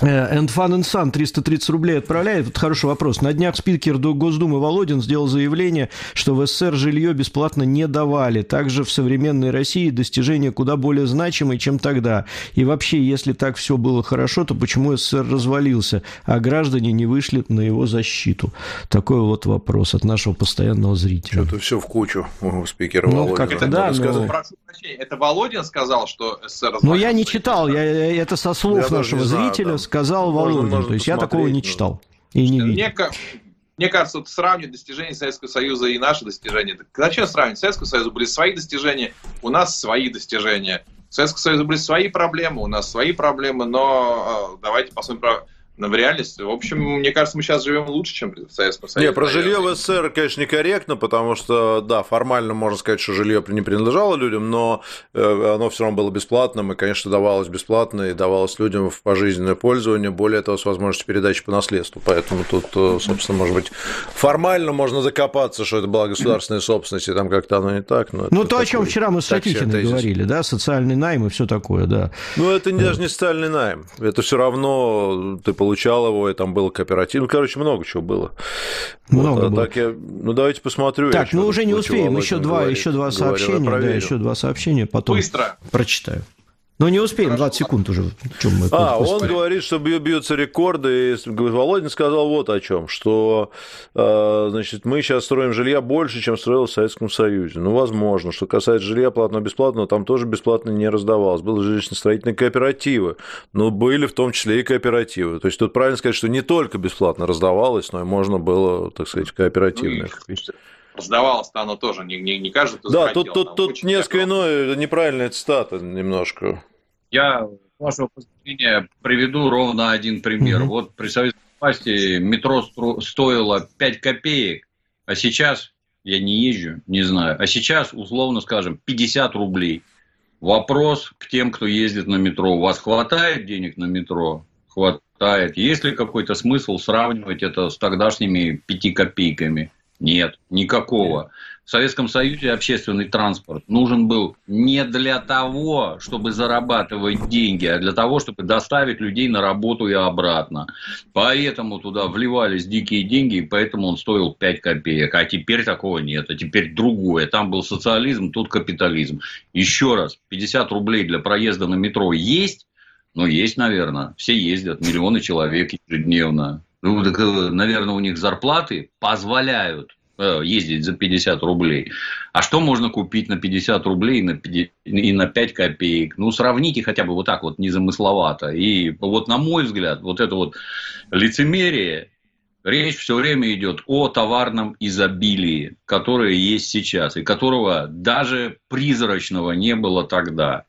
[SPEAKER 1] And Fun and Sun 330 рублей отправляет. Вот хороший вопрос. На днях спикер Госдумы Володин сделал заявление, что в СССР жилье бесплатно не давали. Также в современной России достижения куда более значимые, чем тогда. И вообще, если так все было хорошо, то почему СССР развалился, а граждане не вышли на его защиту? Такой вот вопрос от нашего постоянного зрителя.
[SPEAKER 2] Что-то все в кучу у спикера ну,
[SPEAKER 3] Володина. Это, да, но... Прошу прощения, это Володин сказал, что СССР развалился?
[SPEAKER 1] Ну, я не читал. Я, это со слов я нашего зрителя сказал Володин. Можно, можно То есть я такого не читал и не видел. Мне,
[SPEAKER 3] мне кажется, вот сравнивать достижения Советского Союза и наши достижения. Так зачем сравнивать? В Советском Союзе были свои достижения, у нас свои достижения. В Советском Союзе были свои проблемы, у нас свои проблемы, но э, давайте посмотрим в реальности. В общем, мне кажется, мы сейчас живем лучше, чем в Советском Союзе.
[SPEAKER 2] Не, про жилье в СССР, конечно, некорректно, потому что, да, формально можно сказать, что жилье не принадлежало людям, но э, оно все равно было бесплатным, и, конечно, давалось бесплатно, и давалось людям в пожизненное пользование, более того, с возможностью передачи по наследству. Поэтому тут, э, собственно, может быть, формально можно закопаться, что это была государственная собственность, и там как-то оно не так.
[SPEAKER 1] Но ну, то, такой, о чем вчера мы с Шатихиной говорили, да, социальный найм и все такое, да.
[SPEAKER 2] Ну, это не, даже не социальный найм. Это все равно ты получал его, и там был кооператив. Ну, короче, много чего было. Много вот, а было. Так я, ну, давайте посмотрю.
[SPEAKER 1] Так, мы уже не успеем. Еще два, еще два сообщения. Да, еще два сообщения. Потом Быстро. прочитаю. Но не успеем, Хорошо. 20 секунд уже.
[SPEAKER 2] Чем мы а, он говорит, что бьются рекорды. И Володин сказал вот о чем, что э, значит, мы сейчас строим жилья больше, чем строил в Советском Союзе. Ну, возможно. Что касается жилья платного-бесплатного, там тоже бесплатно не раздавалось. Были жилищно-строительные кооперативы, но были в том числе и кооперативы. То есть тут правильно сказать, что не только бесплатно раздавалось, но и можно было, так сказать, кооперативных. Ну,
[SPEAKER 3] Раздавалось-то оно тоже не, не, не каждый,
[SPEAKER 2] кто Да, захотел, тут, тут, тут несколько иное, неправильная цитата немножко.
[SPEAKER 4] Я, с вашего позволения, приведу ровно один пример. Mm-hmm. Вот при советской власти метро стоило 5 копеек, а сейчас, я не езжу, не знаю, а сейчас, условно скажем, 50 рублей. Вопрос к тем, кто ездит на метро. У вас хватает денег на метро? Хватает. Есть ли какой-то смысл сравнивать это с тогдашними 5 копейками? Нет, никакого. В Советском Союзе общественный транспорт нужен был не для того, чтобы зарабатывать деньги, а для того, чтобы доставить людей на работу и обратно. Поэтому туда вливались дикие деньги, и поэтому он стоил 5 копеек. А теперь такого нет, а теперь другое. Там был социализм, тут капитализм. Еще раз, 50 рублей для проезда на метро есть? Ну, есть, наверное. Все ездят, миллионы человек ежедневно. Ну, так, э, наверное, у них зарплаты позволяют Э, ездить за 50 рублей. А что можно купить на 50 рублей и на 5 копеек? Ну, сравните хотя бы вот так вот незамысловато. И вот на мой взгляд, вот это вот лицемерие Речь все время идет о товарном изобилии, которое есть сейчас, и которого даже призрачного не было тогда.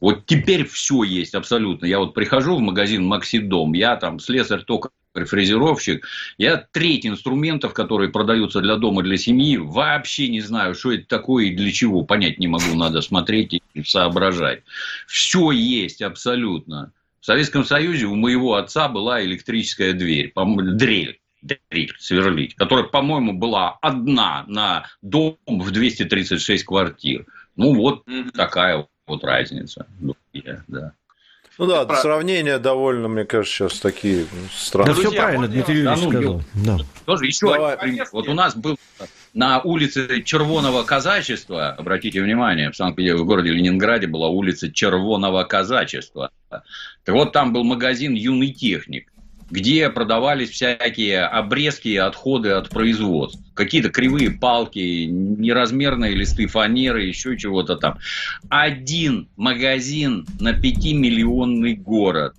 [SPEAKER 4] Вот теперь все есть абсолютно. Я вот прихожу в магазин Максидом, я там слесарь только фрезеровщик. Я треть инструментов, которые продаются для дома, для семьи, вообще не знаю, что это такое и для чего. Понять не могу, надо смотреть и соображать. Все есть абсолютно. В Советском Союзе у моего отца была электрическая дверь, дрель дрель сверлить, которая, по-моему, была одна на дом в 236 квартир. Ну, вот mm-hmm. такая вот разница.
[SPEAKER 2] Да. Ну да, про... сравнения довольно, мне кажется, сейчас такие странные.
[SPEAKER 1] Да, все правильно, Дмитрий Юрьевич да, ну, сказал.
[SPEAKER 4] Да. Тоже еще Давай. один Вот у нас был на улице Червоного казачества, обратите внимание, в Санкт-Петербурге, в городе Ленинграде была улица Червоного казачества. Так вот, там был магазин «Юный техник» где продавались всякие обрезки отходы от производств. Какие-то кривые палки, неразмерные листы фанеры, еще чего-то там. Один магазин на 5-миллионный город.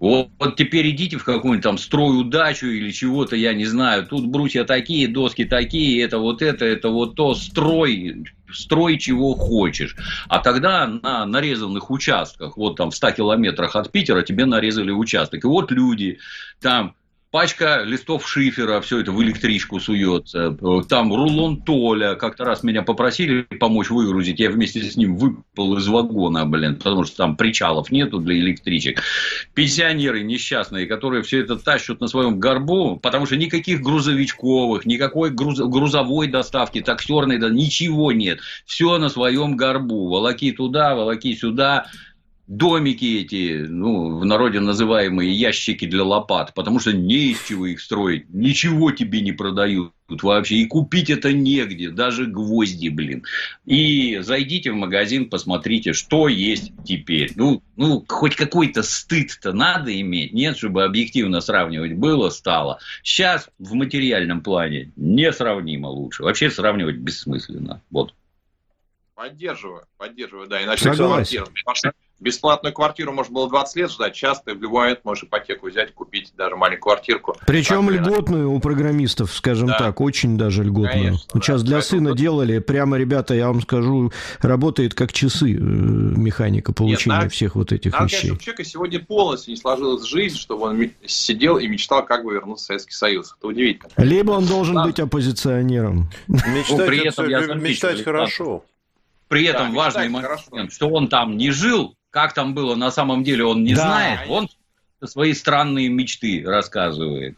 [SPEAKER 4] Вот, вот теперь идите в какую-нибудь там строю дачу или чего-то, я не знаю. Тут брусья такие, доски такие, это вот это, это вот то. Строй, строй чего хочешь. А тогда на нарезанных участках, вот там в 100 километрах от Питера тебе нарезали участок. И вот люди там пачка листов шифера, все это в электричку суется. Там рулон Толя. Как-то раз меня попросили помочь выгрузить. Я вместе с ним выпал из вагона, блин, потому что там причалов нету для электричек. Пенсионеры несчастные, которые все это тащат на своем горбу, потому что никаких грузовичковых, никакой груз, грузовой доставки, таксерной, да, ничего нет. Все на своем горбу. Волоки туда, волоки сюда домики эти, ну, в народе называемые ящики для лопат, потому что не из чего их строить, ничего тебе не продают вообще, и купить это негде, даже гвозди, блин. И зайдите в магазин, посмотрите, что есть теперь. Ну, ну хоть какой-то стыд-то надо иметь, нет, чтобы объективно сравнивать было, стало. Сейчас в материальном плане несравнимо лучше, вообще сравнивать бессмысленно, вот.
[SPEAKER 3] Поддерживаю, поддерживаю, да, иначе Согласен. Бесплатную квартиру можно было 20 лет ждать. Сейчас ты в любой момент можешь ипотеку взять, купить даже маленькую квартирку.
[SPEAKER 1] Причем так, льготную у программистов, скажем да. так, очень даже льготную. Конечно, Сейчас да. для Поэтому сына тут... делали, прямо, ребята, я вам скажу, работает как часы э, механика получения Нет, всех вот этих надо, вещей. Конечно,
[SPEAKER 3] у человека сегодня полностью не сложилась жизнь, чтобы он сидел и мечтал, как бы вернуться в Советский Союз. Это удивительно.
[SPEAKER 1] Либо он должен да. быть оппозиционером.
[SPEAKER 2] Мечтать, этом, мечтать хорошо.
[SPEAKER 4] При этом да, важный момент, хорошо. что он там не жил, как там было на самом деле, он не да. знает. Он свои странные мечты рассказывает.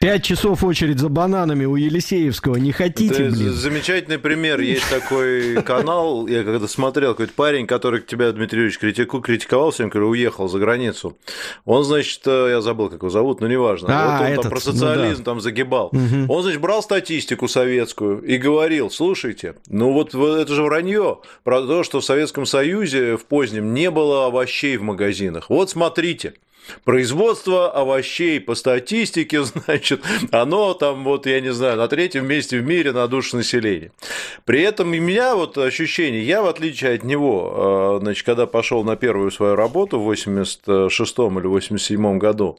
[SPEAKER 1] Пять часов очередь за бананами у Елисеевского. Не хотите, Это блин?
[SPEAKER 2] Замечательный пример. Есть такой канал, я когда смотрел, какой-то парень, который тебя, Дмитрий Юрьевич, критику, критиковал, всем говорю, уехал за границу. Он, значит, э, я забыл, как его зовут, но неважно. А, вот он этот, там про социализм ну, да. там загибал. Угу. Он, значит, брал статистику советскую и говорил, слушайте, ну вот это же вранье про то, что в Советском Союзе в позднем не было овощей в магазинах. Вот смотрите, Производство овощей по статистике, *laughs* значит, оно там, вот, я не знаю, на третьем месте в мире на душу населения. При этом у меня вот ощущение, я в отличие от него, э, значит, когда пошел на первую свою работу в 86 или 87 году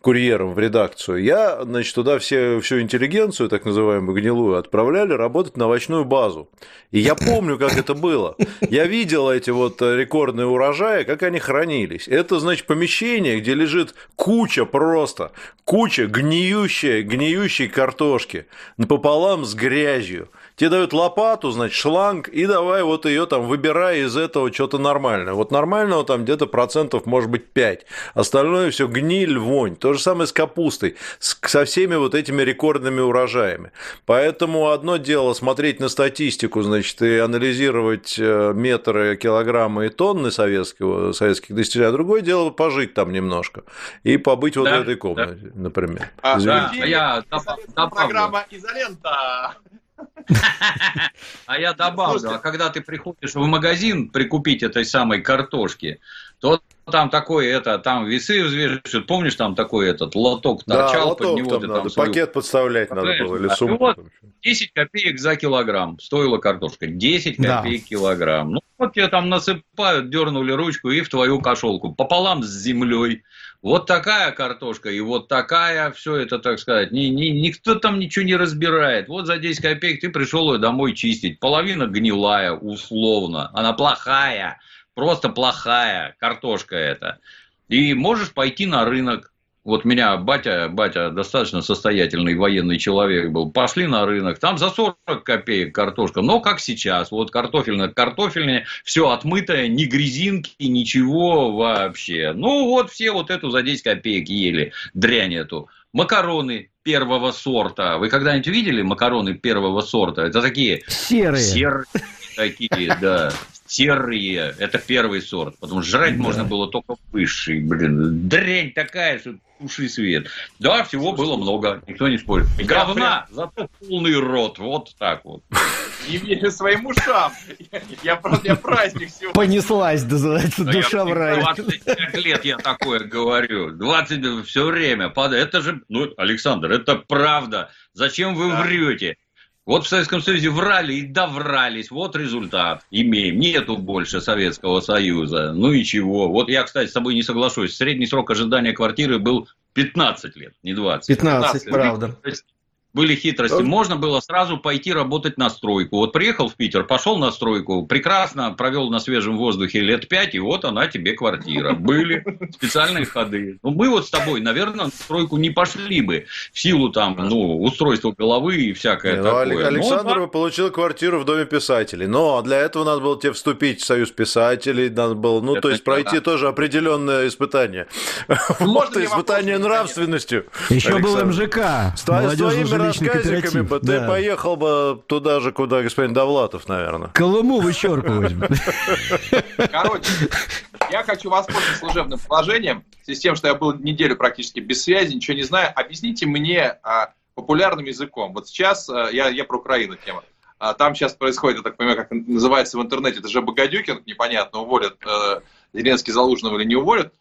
[SPEAKER 2] курьером в редакцию, я, значит, туда все, всю интеллигенцию, так называемую гнилую, отправляли работать на овощную базу. И я помню, как это было. Я видел эти вот рекордные урожаи, как они хранились. Это, значит, помещение, где лежит куча просто, куча гниющей, гниющей картошки напополам с грязью. Тебе дают лопату, значит, шланг, и давай вот ее там выбирай из этого что-то нормальное. Вот нормального там где-то процентов может быть 5. Остальное все гниль, вонь. То же самое с капустой, со всеми вот этими рекордными урожаями. Поэтому одно дело смотреть на статистику, значит, и анализировать э, метры, килограммы и тонны советского, советских достижений, а другое дело пожить там немножко и побыть вот да, в этой комнате, да. например.
[SPEAKER 3] А, да, я программа изолента. *laughs*
[SPEAKER 4] А я добавлю, а когда ты приходишь в магазин прикупить этой самой картошки, то там такой, это, там весы взвешивают, помнишь, там такой этот лоток торчал, да, лоток под него
[SPEAKER 2] там ты надо, там свою... пакет подставлять надо было, или сумку.
[SPEAKER 4] Вот 10 копеек за килограмм стоила картошка, 10 копеек да. килограмм. Ну, вот тебе там насыпают, дернули ручку и в твою кошелку, пополам с землей. Вот такая картошка и вот такая, все это, так сказать, ни, ни, никто там ничего не разбирает. Вот за 10 копеек ты пришел ее домой чистить. Половина гнилая, условно. Она плохая просто плохая картошка это. И можешь пойти на рынок. Вот меня батя, батя достаточно состоятельный военный человек был. Пошли на рынок, там за 40 копеек картошка. Но как сейчас, вот картофельная картофельная, все отмытое, ни грязинки, ничего вообще. Ну вот все вот эту за 10 копеек ели, дрянь эту. Макароны первого сорта. Вы когда-нибудь видели макароны первого сорта? Это такие...
[SPEAKER 1] Серые.
[SPEAKER 4] Серые такие, да серые. Это первый сорт. Потому что жрать да. можно было только высший. Блин, дрянь такая, что уши свет. Да, всего было много, никто не спорит. Говна, зато полный рот. Вот так вот.
[SPEAKER 3] Не верю своим ушам. Я, я праздник сегодня.
[SPEAKER 1] Понеслась, называется, душа в рай.
[SPEAKER 4] 25 лет я такое говорю. 20 все время. Это же, ну, Александр, это правда. Зачем вы врете? Вот в Советском Союзе врали и доврались. Вот результат. Имеем. Нету больше Советского Союза. Ну и чего. Вот я, кстати, с тобой не соглашусь. Средний срок ожидания квартиры был 15 лет, не 20.
[SPEAKER 1] 15, 15 правда
[SPEAKER 4] были хитрости. Можно было сразу пойти работать на стройку. Вот приехал в Питер, пошел на стройку, прекрасно провел на свежем воздухе лет пять, и вот она тебе квартира. Были специальные ходы. Ну, мы вот с тобой, наверное, на стройку не пошли бы в силу там, ну, устройства головы и всякое не, ну, такое.
[SPEAKER 2] Александр но, получил квартиру в Доме писателей. Но для этого надо было тебе вступить в Союз писателей, надо было, ну, Это то есть пройти да. тоже определенное испытание. Вот испытание нравственностью.
[SPEAKER 1] Еще был МЖК.
[SPEAKER 2] С твоими рассказиками бы да. ты поехал бы туда же, куда господин Довлатов, наверное.
[SPEAKER 1] Колыму вычерпывать.
[SPEAKER 3] Короче, я хочу воспользоваться служебным положением, с тем, что я был неделю практически без связи, ничего не знаю. Объясните мне а, популярным языком. Вот сейчас а, я, я про Украину тема. А, там сейчас происходит, я так понимаю, как называется в интернете, это же Богодюкин, непонятно, уволят э, Зеленский Залужного или не уволят.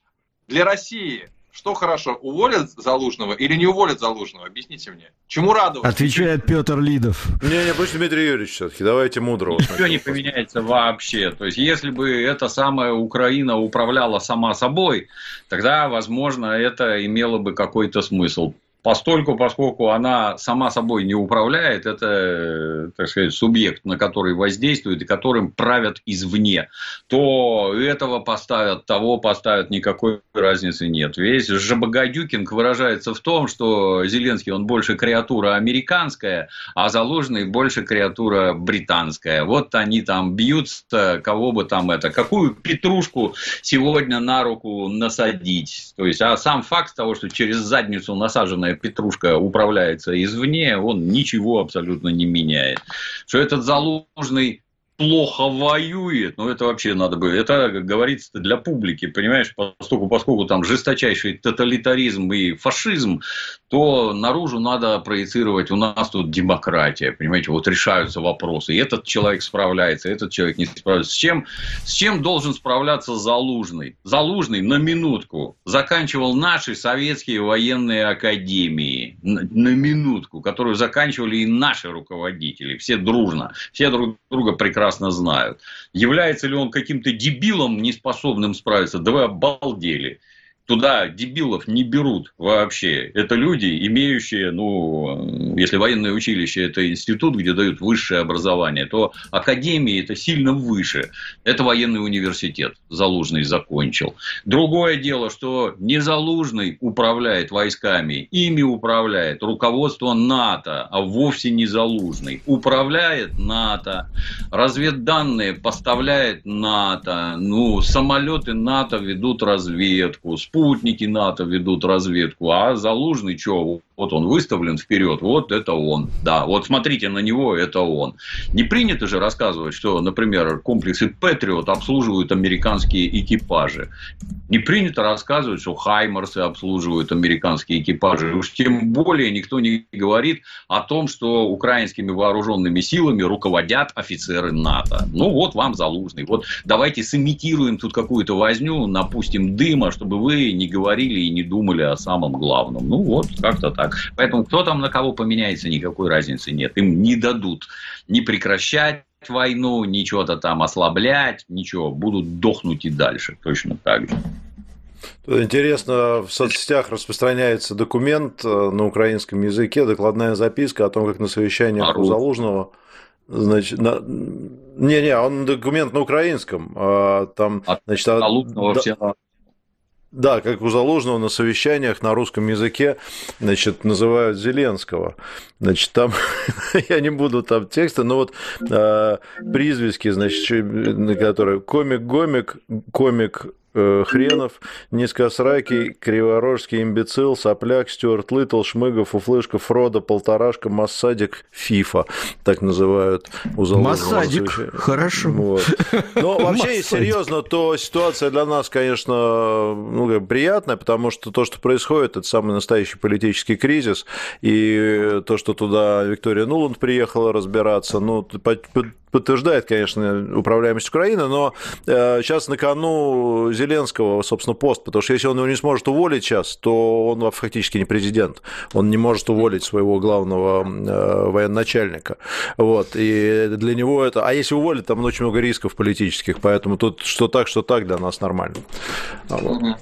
[SPEAKER 3] Для России что хорошо, уволят Залужного или не уволят Залужного? Объясните мне. Чему радоваться?
[SPEAKER 1] Отвечает Петр Лидов.
[SPEAKER 2] Не, не, пусть Дмитрий Юрьевич все-таки. Давайте мудрого.
[SPEAKER 4] Ничего не поменяется вообще. То есть, если бы эта самая Украина управляла сама собой, тогда, возможно, это имело бы какой-то смысл постольку, поскольку она сама собой не управляет, это, так сказать, субъект, на который воздействует и которым правят извне, то этого поставят, того поставят, никакой разницы нет. Весь Жабагадюкинг выражается в том, что Зеленский, он больше креатура американская, а Заложенный больше креатура британская. Вот они там бьются, кого бы там это, какую петрушку сегодня на руку насадить. То есть, а сам факт того, что через задницу насаженная петрушка управляется извне, он ничего абсолютно не меняет. Что этот заложный плохо воюет, ну это вообще надо бы, это говорится для публики, понимаешь, поскольку, поскольку там жесточайший тоталитаризм и фашизм, то наружу надо проецировать, у нас тут демократия, понимаете, вот решаются вопросы, и этот человек справляется, этот человек не справляется. С чем, с чем должен справляться Залужный? Залужный, на минутку, заканчивал наши советские военные академии, на, минутку, которую заканчивали и наши руководители, все дружно, все друг друга прекрасно знают. Является ли он каким-то дебилом, неспособным справиться? Да вы обалдели туда дебилов не берут вообще. Это люди, имеющие, ну, если военное училище – это институт, где дают высшее образование, то академия – это сильно выше. Это военный университет. Залужный закончил. Другое дело, что не Залужный управляет войсками, ими управляет руководство НАТО, а вовсе не Залужный. Управляет НАТО, разведданные поставляет НАТО, ну, самолеты НАТО ведут разведку, спутники НАТО ведут разведку, а Залужный что, вот он выставлен вперед, вот это он. Да, вот смотрите на него, это он. Не принято же рассказывать, что, например, комплексы Патриот обслуживают американские экипажи. Не принято рассказывать, что Хаймарсы обслуживают американские экипажи. Уж тем более никто не говорит о том, что украинскими вооруженными силами руководят офицеры НАТО. Ну, вот вам залужный. Вот давайте сымитируем тут какую-то возню, напустим дыма, чтобы вы не говорили и не думали о самом главном. Ну, вот как-то так так. Поэтому кто там на кого поменяется, никакой разницы нет. Им не дадут не прекращать войну, ничего-то там ослаблять, ничего. Будут дохнуть и дальше точно так же.
[SPEAKER 2] Интересно, в соцсетях распространяется документ э, на украинском языке, докладная записка о том, как на совещаниях у Залужного Значит, на... не-не, он документ на украинском. А, там,
[SPEAKER 4] а значит, Залужного да... все
[SPEAKER 2] да, как у Заложного на совещаниях на русском языке, значит, называют Зеленского. Значит, там, *laughs* я не буду там текста, но вот э, призвиски, значит, которые комик-гомик, комик Э, Хренов, Низкосракий, Криворожский имбецил, Сопляк, Стюарт Литл, Шмыгов, Уфлышка, Фрода, Полторашка, Массадик, Фифа, так называют у
[SPEAKER 1] Массадик, хорошо. Вот.
[SPEAKER 2] Но *laughs* вообще, серьезно, то ситуация для нас, конечно, ну, приятная, потому что то, что происходит, это самый настоящий политический кризис, и то, что туда Виктория Нуланд приехала разбираться, ну, подтверждает, конечно, управляемость Украины, но сейчас э, на кону Зеленского, собственно, пост, потому что если он его не сможет уволить сейчас, то он фактически не президент. Он не может уволить своего главного э, военачальника. Вот. И для него это... А если уволить, там очень много рисков политических, поэтому тут что так, что так для нас нормально.
[SPEAKER 3] Вот.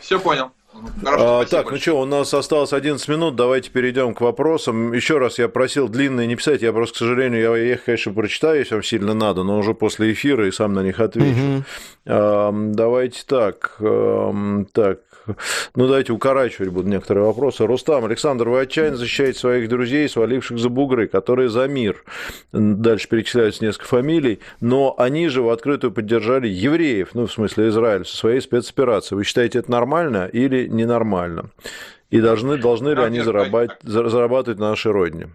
[SPEAKER 3] Все понял.
[SPEAKER 2] Хорошо, а, так, ну что, у нас осталось 11 минут, давайте перейдем к вопросам. Еще раз я просил длинные не писать, я просто, к сожалению, я их, конечно, прочитаю, если вам сильно надо, но уже после эфира и сам на них отвечу. Угу. А, давайте так, а, так, ну, давайте укорачивать будут некоторые вопросы. Рустам, Александр, вы отчаянно защищаете своих друзей, сваливших за бугры, которые за мир. Дальше перечисляются несколько фамилий, но они же в открытую поддержали евреев, ну, в смысле Израиль, со своей спецоперацией. Вы считаете это нормально или ненормально? И должны, должны ли они зарабатывать, зарабатывать на нашей родине?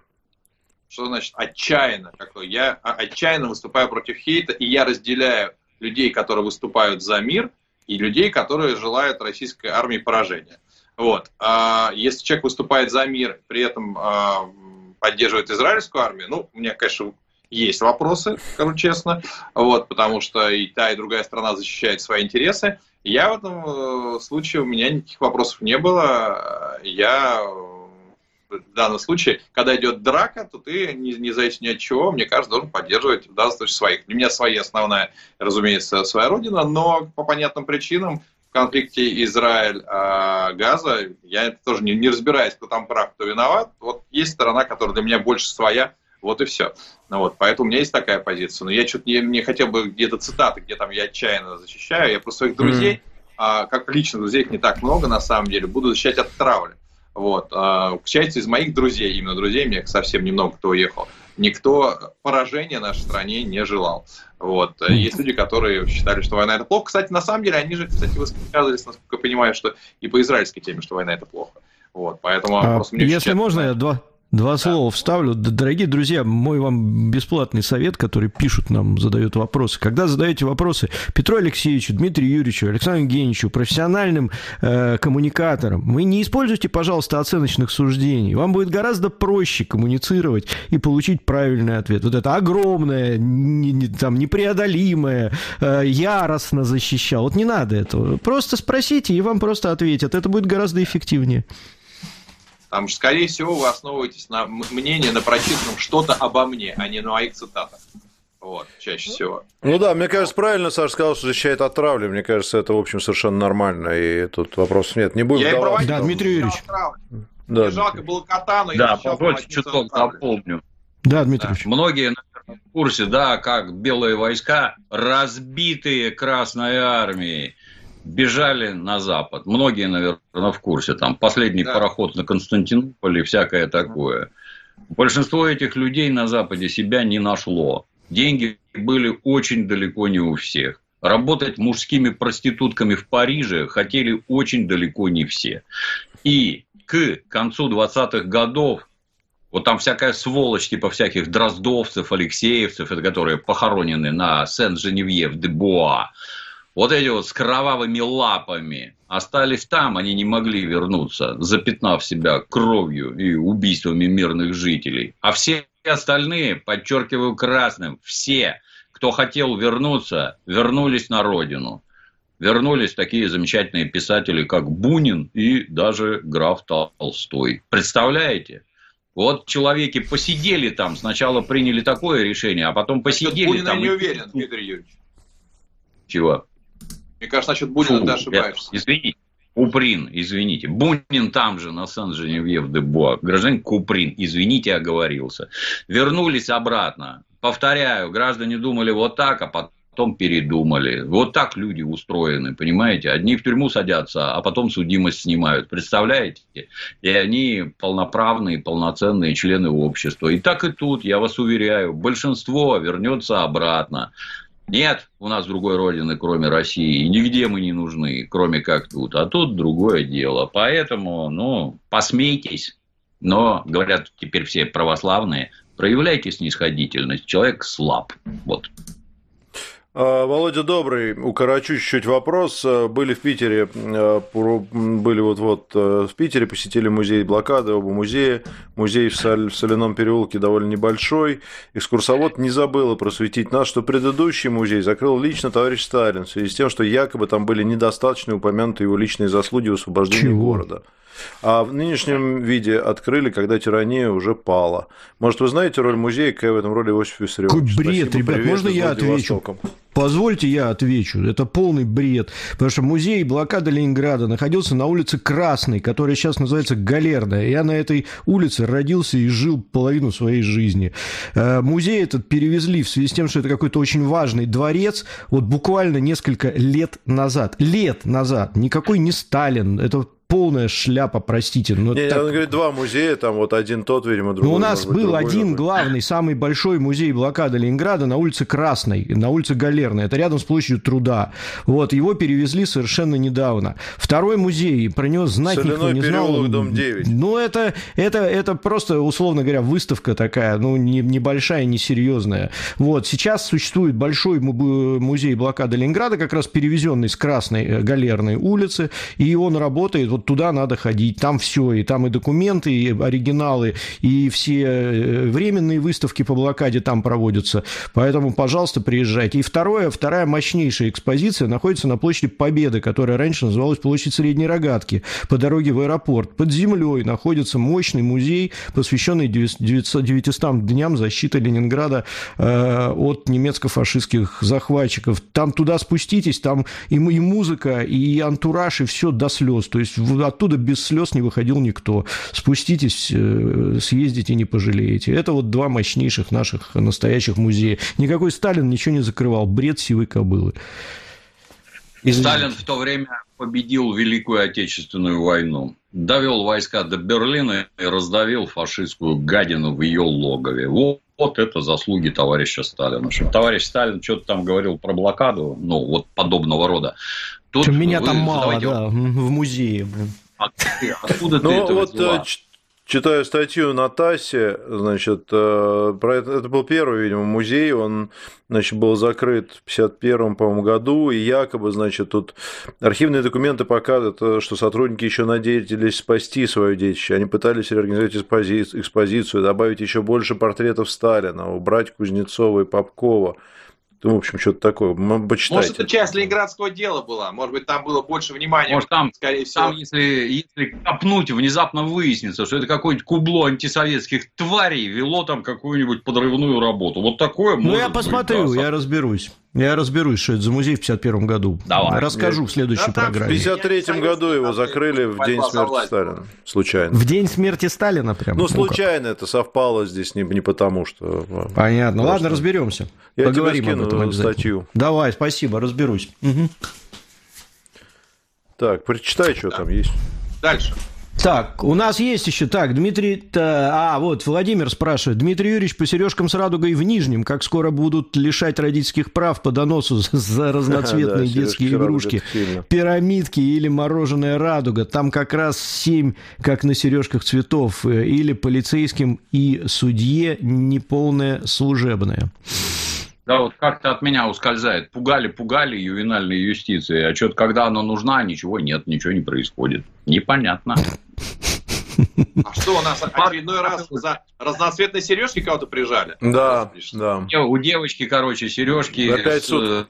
[SPEAKER 3] Что значит отчаянно? Я отчаянно выступаю против хейта, и я разделяю людей, которые выступают за мир, и людей, которые желают российской армии поражения. Вот. А если человек выступает за мир, при этом а, поддерживает израильскую армию, ну, у меня, конечно, есть вопросы, скажу честно, вот, потому что и та, и другая страна защищает свои интересы. Я в этом э, случае, у меня никаких вопросов не было. Я в данном случае, когда идет драка, то ты, не, не зависит ни от чего, мне кажется, должен поддерживать в данном случае своих. Для меня своя основная, разумеется, своя родина, но по понятным причинам в конфликте Израиль-Газа, я тоже не, не разбираюсь, кто там прав, кто виноват. Вот есть сторона, которая для меня больше своя, вот и все. Ну вот, поэтому у меня есть такая позиция. Но я что-то не, не хотел бы где-то цитаты, где там я отчаянно защищаю. Я просто своих друзей, mm. а, как личных друзей, их не так много на самом деле, буду защищать от травли. Вот. А, к счастью, из моих друзей, именно друзей, мне совсем немного кто уехал, никто поражения нашей стране не желал. Вот. Есть люди, которые считали, что война это плохо. Кстати, на самом деле, они же, кстати, высказывались, насколько я понимаю, что и по израильской теме, что война это плохо. Вот. Поэтому
[SPEAKER 1] а, Если можно, я два, Два да. слова вставлю. Дорогие друзья, мой вам бесплатный совет, который пишут нам, задают вопросы. Когда задаете вопросы Петру Алексеевичу, Дмитрию Юрьевичу, Александру Евгеньевичу, профессиональным э, коммуникаторам, вы не используйте, пожалуйста, оценочных суждений. Вам будет гораздо проще коммуницировать и получить правильный ответ. Вот это огромное, не, не, там, непреодолимое, э, яростно защищал. Вот не надо этого. Просто спросите, и вам просто ответят. Это будет гораздо эффективнее.
[SPEAKER 3] Там, скорее всего, вы основываетесь на мнении, на прочитанном что-то обо мне, а не на моих цитатах. Вот, чаще всего.
[SPEAKER 2] Ну да, мне кажется, правильно Саша сказал, что защищает от травли. Мне кажется, это, в общем, совершенно нормально, и тут вопросов нет. Не будем
[SPEAKER 3] Я
[SPEAKER 2] давать.
[SPEAKER 1] Да, Дмитрий Юрьевич.
[SPEAKER 3] Да. Мне жалко было кота, но
[SPEAKER 4] да, позвольте чуток напомню.
[SPEAKER 1] Да, Дмитрий Юрьевич.
[SPEAKER 4] Многие, наверное, в курсе, да, как белые войска, разбитые Красной Армией, бежали на запад. Многие, наверное, в курсе. Там последний да. пароход на Константинополь и всякое такое. Большинство этих людей на Западе себя не нашло. Деньги были очень далеко не у всех. Работать мужскими проститутками в Париже хотели очень далеко не все. И к концу 20-х годов вот там всякая сволочь, типа всяких дроздовцев, алексеевцев, это которые похоронены на Сен-Женевье-в-де-Буа. Вот эти вот с кровавыми лапами остались там, они не могли вернуться, запятнав себя кровью и убийствами мирных жителей. А все остальные, подчеркиваю красным, все, кто хотел вернуться, вернулись на родину. Вернулись такие замечательные писатели, как Бунин и даже граф Толстой. Представляете? Вот человеки посидели там, сначала приняли такое решение, а потом посидели Бунин там.
[SPEAKER 3] Не и... уверен, Дмитрий Юрьевич.
[SPEAKER 4] Чего?
[SPEAKER 3] Мне кажется, насчет Бунина Фу, ты ошибаешься.
[SPEAKER 4] Извините. Куприн, извините. Бунин там же, на Сан-Женевьев-де-Буа. Гражданин Куприн, извините, оговорился. Вернулись обратно. Повторяю, граждане думали вот так, а потом потом передумали. Вот так люди устроены, понимаете? Одни в тюрьму садятся, а потом судимость снимают. Представляете? И они полноправные, полноценные члены общества. И так и тут, я вас уверяю, большинство вернется обратно. Нет у нас другой родины, кроме России. И нигде мы не нужны, кроме как тут. А тут другое дело. Поэтому, ну, посмейтесь. Но, говорят теперь все православные, проявляйте снисходительность. Человек слаб. Вот.
[SPEAKER 2] А, Володя Добрый, укорочу чуть-чуть вопрос. Были в Питере, э, были вот-вот э, в Питере, посетили музей блокады, оба музея. Музей в, Соляном переулке довольно небольшой. Экскурсовод не забыл просветить нас, что предыдущий музей закрыл лично товарищ Сталин в связи с тем, что якобы там были недостаточно упомянуты его личные заслуги в освобождении Чего? города. А в нынешнем виде открыли, когда тирания уже пала. Может, вы знаете роль музея, какая в этом роли Иосиф Виссарионович?
[SPEAKER 1] Какой бред, Спасибо, ребят, можно я отвечу? Позвольте я отвечу. Это полный бред. Потому что музей блокады Ленинграда находился на улице Красной, которая сейчас называется Галерная. Я на этой улице родился и жил половину своей жизни. Э, музей этот перевезли в связи с тем, что это какой-то очень важный дворец, вот буквально несколько лет назад. Лет назад. Никакой не Сталин. Это полная шляпа, простите. Но
[SPEAKER 2] не, так... он говорит, два музея, там вот один тот, видимо, другой.
[SPEAKER 1] Ну, у нас был другой, один другой. главный, самый большой музей блокады Ленинграда на улице Красной, на улице Галерной. Это рядом с площадью Труда. Вот, его перевезли совершенно недавно. Второй музей, про него знать Соляной никто не знал.
[SPEAKER 2] Переулок, дом 9.
[SPEAKER 1] Ну, это, это, это просто, условно говоря, выставка такая, ну, не, небольшая, несерьезная. Вот, сейчас существует большой музей блокады Ленинграда, как раз перевезенный с Красной э, Галерной улицы, и он работает, вот вот туда надо ходить, там все, и там и документы, и оригиналы, и все э, временные выставки по блокаде там проводятся. Поэтому, пожалуйста, приезжайте. И второе, вторая мощнейшая экспозиция находится на площади Победы, которая раньше называлась площадь Средней Рогатки, по дороге в аэропорт. Под землей находится мощный музей, посвященный 900, 900 дням защиты Ленинграда э, от немецко-фашистских захватчиков. Там туда спуститесь, там и, и музыка, и антураж, и все до слез. То есть оттуда без слез не выходил никто. Спуститесь, э, съездите, не пожалеете. Это вот два мощнейших наших настоящих музея. Никакой Сталин ничего не закрывал. Бред сивой кобылы.
[SPEAKER 4] И Сталин в то время победил Великую Отечественную войну, довел войска до Берлина и раздавил фашистскую гадину в ее логове. Вот, вот это заслуги товарища Сталина. Товарищ Сталин что-то там говорил про блокаду, ну, вот подобного рода.
[SPEAKER 1] Тут меня там мало, да, в музее.
[SPEAKER 2] А откуда ты ну, это вот взяла? Э, читаю статью на ТАССе, значит, э, про это, это был первый, видимо, музей, он, значит, был закрыт в 51 по-моему, году, и якобы, значит, тут архивные документы показывают, э, что сотрудники еще надеялись спасти свое детище, они пытались реорганизовать экспозицию, добавить еще больше портретов Сталина, убрать Кузнецова и Попкова, ну, в общем, что-то такое. Почитайте.
[SPEAKER 3] Может, это часть ленинградского дела была. Может быть, там было больше внимания.
[SPEAKER 4] Может, там, скорее всего. Там, если, если копнуть, внезапно выяснится, что это какое-нибудь кубло антисоветских тварей вело там какую-нибудь подрывную работу. Вот такое
[SPEAKER 1] Ну, я посмотрю, быть, да, я разберусь. Я разберусь, что это за музей в 51 году.
[SPEAKER 4] Давай.
[SPEAKER 1] Расскажу в следующей да, программе.
[SPEAKER 2] В 53 году его закрыли в день смерти Сталина. Случайно.
[SPEAKER 1] В день смерти Сталина прям?
[SPEAKER 2] Ну, случайно это совпало здесь не, не потому, что...
[SPEAKER 1] А, Понятно. Просто... Ладно, разберемся.
[SPEAKER 2] Я Поговорим тебе скину об этом статью.
[SPEAKER 1] Давай, спасибо, разберусь. Угу.
[SPEAKER 2] Так, прочитай, что да. там есть.
[SPEAKER 3] Дальше.
[SPEAKER 1] Так, у нас есть еще, так, Дмитрий, а, вот, Владимир спрашивает, Дмитрий Юрьевич по сережкам с радугой в Нижнем, как скоро будут лишать родительских прав по доносу за *laughs* разноцветные детские игрушки, пирамидки или мороженое радуга, там как раз семь, как на сережках цветов, э, или полицейским и судье неполное служебное.
[SPEAKER 4] Да, вот как-то от меня ускользает. Пугали, пугали ювенальной юстиции, а что-то когда она нужна, ничего нет, ничего не происходит. Непонятно.
[SPEAKER 3] А что у нас очередной раз за разноцветные сережки кого-то прижали?
[SPEAKER 2] Да, да.
[SPEAKER 4] У девочки, короче, сережки.
[SPEAKER 2] Опять суд.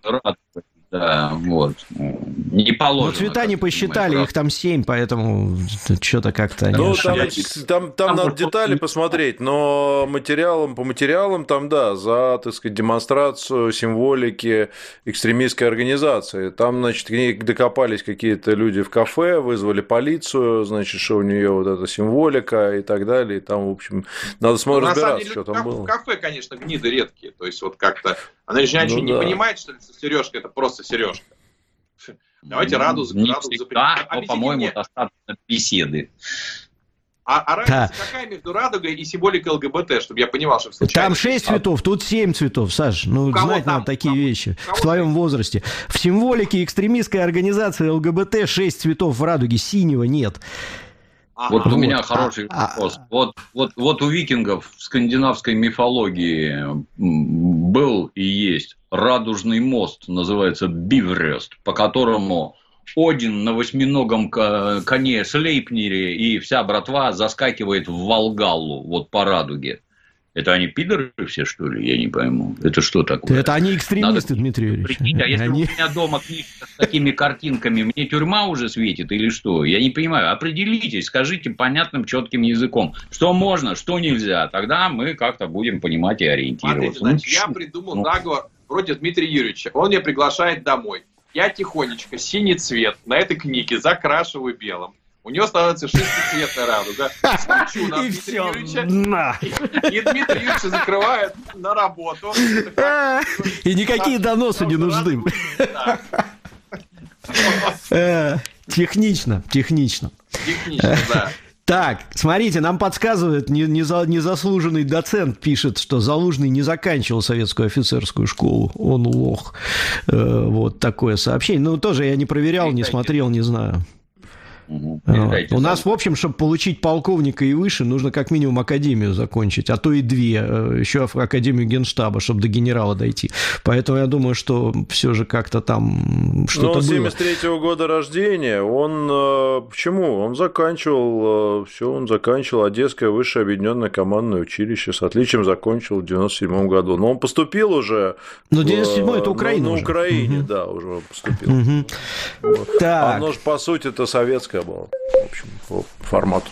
[SPEAKER 4] Да, вот. Не положено.
[SPEAKER 1] Ну, цвета не посчитали, их там семь, поэтому что-то как-то... Ну,
[SPEAKER 2] там, там, там надо детали посмотреть, но материалом, по материалам там, да, за, так сказать, демонстрацию символики экстремистской организации. Там, значит, к ней докопались какие-то люди в кафе, вызвали полицию, значит, что у нее вот эта символика и так далее. И там, в общем, надо смотреть, разбираться, деле, что там было.
[SPEAKER 3] В кафе, конечно, гниды редкие. То есть, вот как-то... Она же ну, не да. понимает, что сережка это просто сережка. *laughs* Давайте радуг,
[SPEAKER 4] не радуг всегда, но, по-моему, мне. достаточно беседы.
[SPEAKER 3] А, а разница да. какая между радугой и символикой ЛГБТ, чтобы я понимал, что
[SPEAKER 1] случайно... Там шесть цветов, тут семь цветов, Саш. Ну, знать там, надо такие там, вещи в твоем возрасте. В символике экстремистской организации ЛГБТ шесть цветов в радуге, синего нет.
[SPEAKER 4] Ага. Вот у меня а, хороший а, вопрос. А, вот, вот, вот у викингов в скандинавской мифологии был и есть радужный мост, называется Биврест, по которому один на восьминогом коне Слейпнере и вся братва заскакивает в Волгалу, вот по радуге. Это они пидоры все, что ли? Я не пойму. Это что такое?
[SPEAKER 1] Это они экстремисты, Надо... Дмитрий Юрьевич.
[SPEAKER 4] а если они... у меня дома книжка с такими картинками, мне тюрьма уже светит или что? Я не понимаю. Определитесь, скажите понятным, четким языком, что можно, что нельзя. Тогда мы как-то будем понимать и ориентироваться.
[SPEAKER 3] Смотрите, значит, я придумал ну... заговор против Дмитрия Юрьевича. Он меня приглашает домой. Я тихонечко синий цвет на этой книге закрашиваю белым у него становится шестицветная радуга. Скручу на Дмитрия Юрьевича. На. И Дмитрий Юрьевич закрывает на работу. *laughs*
[SPEAKER 1] И никакие доносы не нужны. *laughs* Э, технично, технично.
[SPEAKER 3] Технично, да.
[SPEAKER 1] Так, смотрите, нам подсказывает незаслуженный доцент, пишет, что Залужный не заканчивал советскую офицерскую школу. Он лох. Э, вот такое сообщение. Ну, тоже я не проверял, не смотрел, не знаю. Угу. У нас, в общем, чтобы получить полковника и выше, нужно как минимум академию закончить, а то и две, э, еще академию генштаба, чтобы до генерала дойти. Поэтому я думаю, что все же как-то там что-то
[SPEAKER 2] Но 73 -го года рождения, он э, почему? Он заканчивал, э, все, он заканчивал Одесское высшее объединенное командное училище, с отличием закончил в 97 году. Но он поступил уже...
[SPEAKER 1] Но 97 это Украина
[SPEAKER 2] ну,
[SPEAKER 1] На
[SPEAKER 2] Украине, угу. да, уже поступил. Угу. Вот. Так. Оно же, по сути, это советское была, в общем, по формату.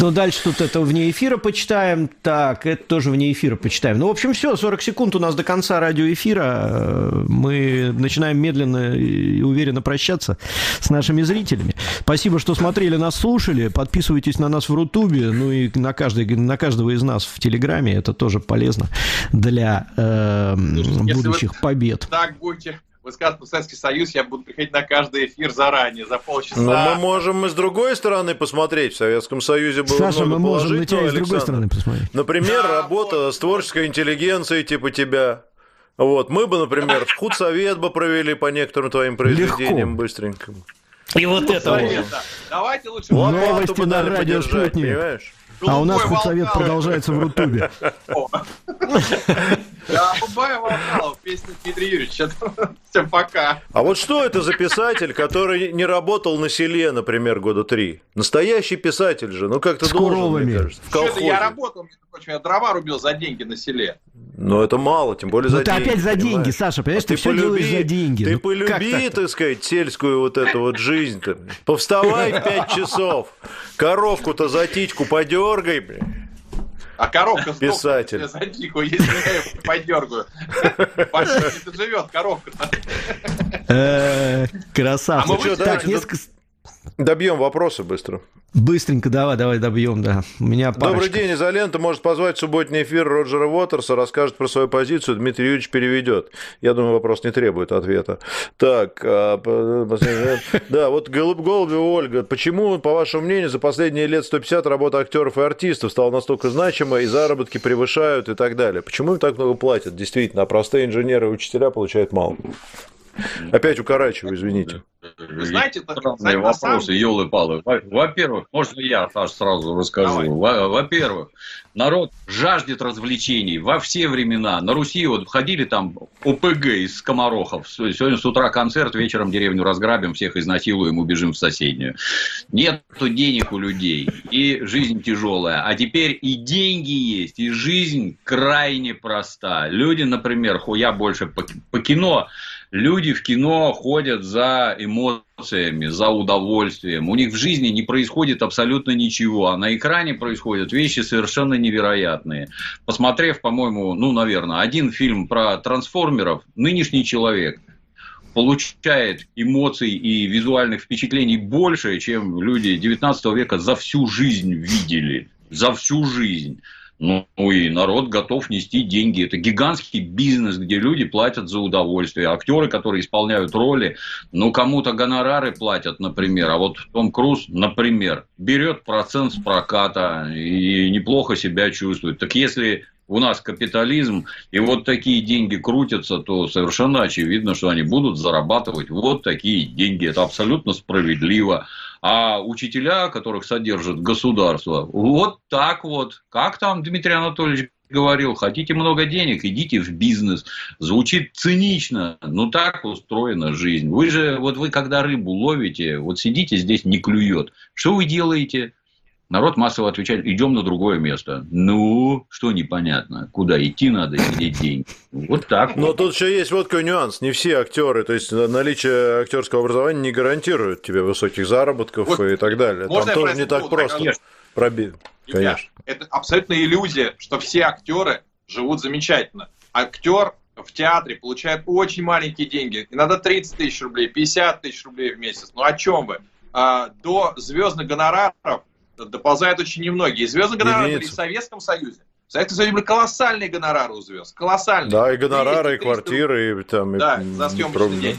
[SPEAKER 1] Ну, дальше тут это вне эфира почитаем. Так, это тоже вне эфира почитаем. Ну, в общем, все, 40 секунд у нас до конца радиоэфира. Мы начинаем медленно и уверенно прощаться с нашими зрителями. Спасибо, что смотрели нас, слушали. Подписывайтесь на нас в Рутубе, ну и на, каждый, на каждого из нас в Телеграме. Это тоже полезно для э, будущих побед.
[SPEAKER 3] Так будете высказывать Советский Союз, я буду приходить на каждый эфир заранее, за полчаса.
[SPEAKER 2] Но мы можем и с другой стороны посмотреть. В Советском Союзе было
[SPEAKER 1] Саша,
[SPEAKER 2] много
[SPEAKER 1] мы можем на тебя и с другой стороны посмотреть.
[SPEAKER 2] Например, да, работа вот. с творческой интеллигенцией типа тебя. Вот, мы бы, например, в худсовет бы провели по некоторым твоим произведениям Легко. быстренько.
[SPEAKER 1] И вот это вот.
[SPEAKER 3] Давайте лучше
[SPEAKER 1] Новости на радио Понимаешь? А у нас худсовет продолжается в Рутубе.
[SPEAKER 3] Да, Волкалов, песня Дмитрия Юрьевича. Всем пока.
[SPEAKER 2] А вот что это за писатель, который не работал на селе, например, года три? Настоящий писатель же, ну как-то должен, мне кажется, в
[SPEAKER 3] колхозе. Я работал, между прочим, я дрова рубил за деньги на селе.
[SPEAKER 2] Но это мало, тем более за
[SPEAKER 1] ну,
[SPEAKER 2] деньги.
[SPEAKER 1] ты опять за понимаешь? деньги, Саша, понимаешь, а ты, ты все полюби, делаешь за деньги.
[SPEAKER 2] Ты ну, полюби, так сказать, сельскую вот эту вот жизнь-то. Повставай в пять часов, коровку-то за титьку подергай, блядь.
[SPEAKER 3] А коровка
[SPEAKER 2] Писатель.
[SPEAKER 3] за дику, если я ее подергаю. Это живет коровка.
[SPEAKER 1] Э, красавчик.
[SPEAKER 2] А так, несколько... Добьем вопросы быстро.
[SPEAKER 1] Быстренько давай, давай добьем, да. У меня
[SPEAKER 2] парочка. Добрый день, изолента может позвать в субботний эфир Роджера Уотерса, расскажет про свою позицию, Дмитрий Юрьевич переведет. Я думаю, вопрос не требует ответа. Так, а, да, вот Голуб Голубева Ольга, почему, по вашему мнению, за последние лет 150 работа актеров и артистов стала настолько значимой, и заработки превышают и так далее? Почему им так много платят? Действительно, а простые инженеры и учителя получают мало. Опять укорачиваю, извините.
[SPEAKER 4] Вы знаете, Странные вопросы, самом... елы-палы. Во-первых, можно я, Саш, сразу расскажу. Во-первых, народ жаждет развлечений во все времена. На Руси вот ходили там ОПГ из скоморохов. Сегодня с утра концерт, вечером деревню разграбим, всех изнасилуем, убежим в соседнюю. Нету денег у людей, и жизнь тяжелая. А теперь и деньги есть, и жизнь крайне проста. Люди, например, я больше по, по кино люди в кино ходят за эмоциями, за удовольствием. У них в жизни не происходит абсолютно ничего, а на экране происходят вещи совершенно невероятные. Посмотрев, по-моему, ну, наверное, один фильм про трансформеров, нынешний человек получает эмоций и визуальных впечатлений больше, чем люди 19 века за всю жизнь видели. За всю жизнь. Ну и народ готов нести деньги. Это гигантский бизнес, где люди платят за удовольствие. Актеры, которые исполняют роли, ну кому-то гонорары платят, например. А вот Том Круз, например, берет процент с проката и неплохо себя чувствует. Так если у нас капитализм, и вот такие деньги крутятся, то совершенно очевидно, что они будут зарабатывать вот такие деньги. Это абсолютно справедливо. А учителя, которых содержит государство, вот так вот, как там Дмитрий Анатольевич говорил, хотите много денег, идите в бизнес. Звучит цинично, но так устроена жизнь. Вы же, вот вы когда рыбу ловите, вот сидите здесь, не клюет. Что вы делаете? Народ массово отвечает, идем на другое место. Ну, что непонятно, куда идти надо, сидеть деньги. Вот так.
[SPEAKER 2] Но вот. тут еще есть вот такой нюанс. Не все актеры, то есть наличие актерского образования не гарантирует тебе высоких заработков вот. и так далее. Там тоже не так просто. Конечно. Проби...
[SPEAKER 3] Конечно. Это абсолютно иллюзия, что все актеры живут замечательно. Актер в театре получает очень маленькие деньги. Иногда 30 тысяч рублей, 50 тысяч рублей в месяц. Ну о чем вы? А, до звездных гонораров доползают очень немногие. Звезды гонорары были в Советском Союзе. В Советском Союзе были колоссальные гонорары у звезд. Колоссальные.
[SPEAKER 2] Да, и гонорары, 200, и квартиры, и там...
[SPEAKER 3] Да, и, за съемочный день.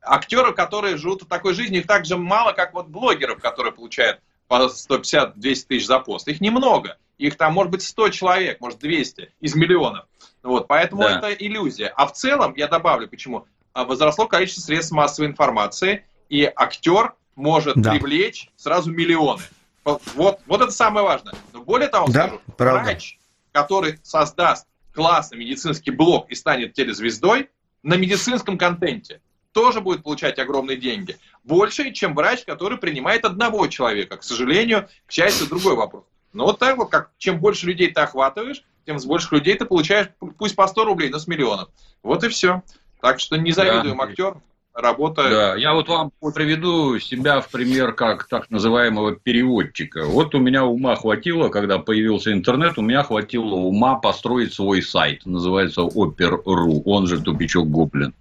[SPEAKER 3] Актеры, которые живут в такой жизни, их так же мало, как вот блогеров, которые получают по 150-200 тысяч за пост. Их немного. Их там может быть 100 человек, может 200 из миллионов. Вот, поэтому да. это иллюзия. А в целом, я добавлю, почему, а, возросло количество средств массовой информации, и актер может да. привлечь сразу миллионы. Вот, вот это самое важное. Но более того, да, скажу, правда. врач, который создаст классный медицинский блок и станет телезвездой, на медицинском контенте тоже будет получать огромные деньги. Больше, чем врач, который принимает одного человека. К сожалению, к счастью, другой вопрос. Но вот так вот, как чем больше людей ты охватываешь, тем с больших людей ты получаешь, пусть по 100 рублей, но с миллионов. Вот и все. Так что не завидуем да. актерам работа...
[SPEAKER 4] Да, я вот вам приведу себя в пример как так называемого переводчика. Вот у меня ума хватило, когда появился интернет, у меня хватило ума построить свой сайт. Называется Опер.ру, он же Тупичок Гоблин.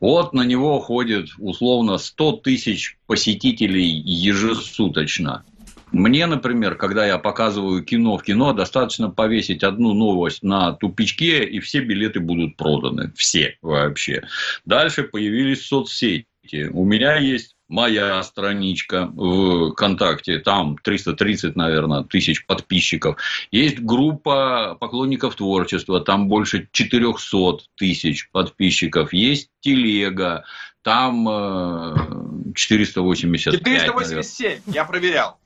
[SPEAKER 4] Вот на него ходит условно 100 тысяч посетителей ежесуточно. Мне, например, когда я показываю кино в кино, достаточно повесить одну новость на тупичке, и все билеты будут проданы. Все вообще. Дальше появились соцсети. У меня есть моя страничка в ВКонтакте, там 330, наверное, тысяч подписчиков. Есть группа поклонников творчества, там больше 400 тысяч подписчиков. Есть телега, там 485.
[SPEAKER 3] 487, наверное. я проверял.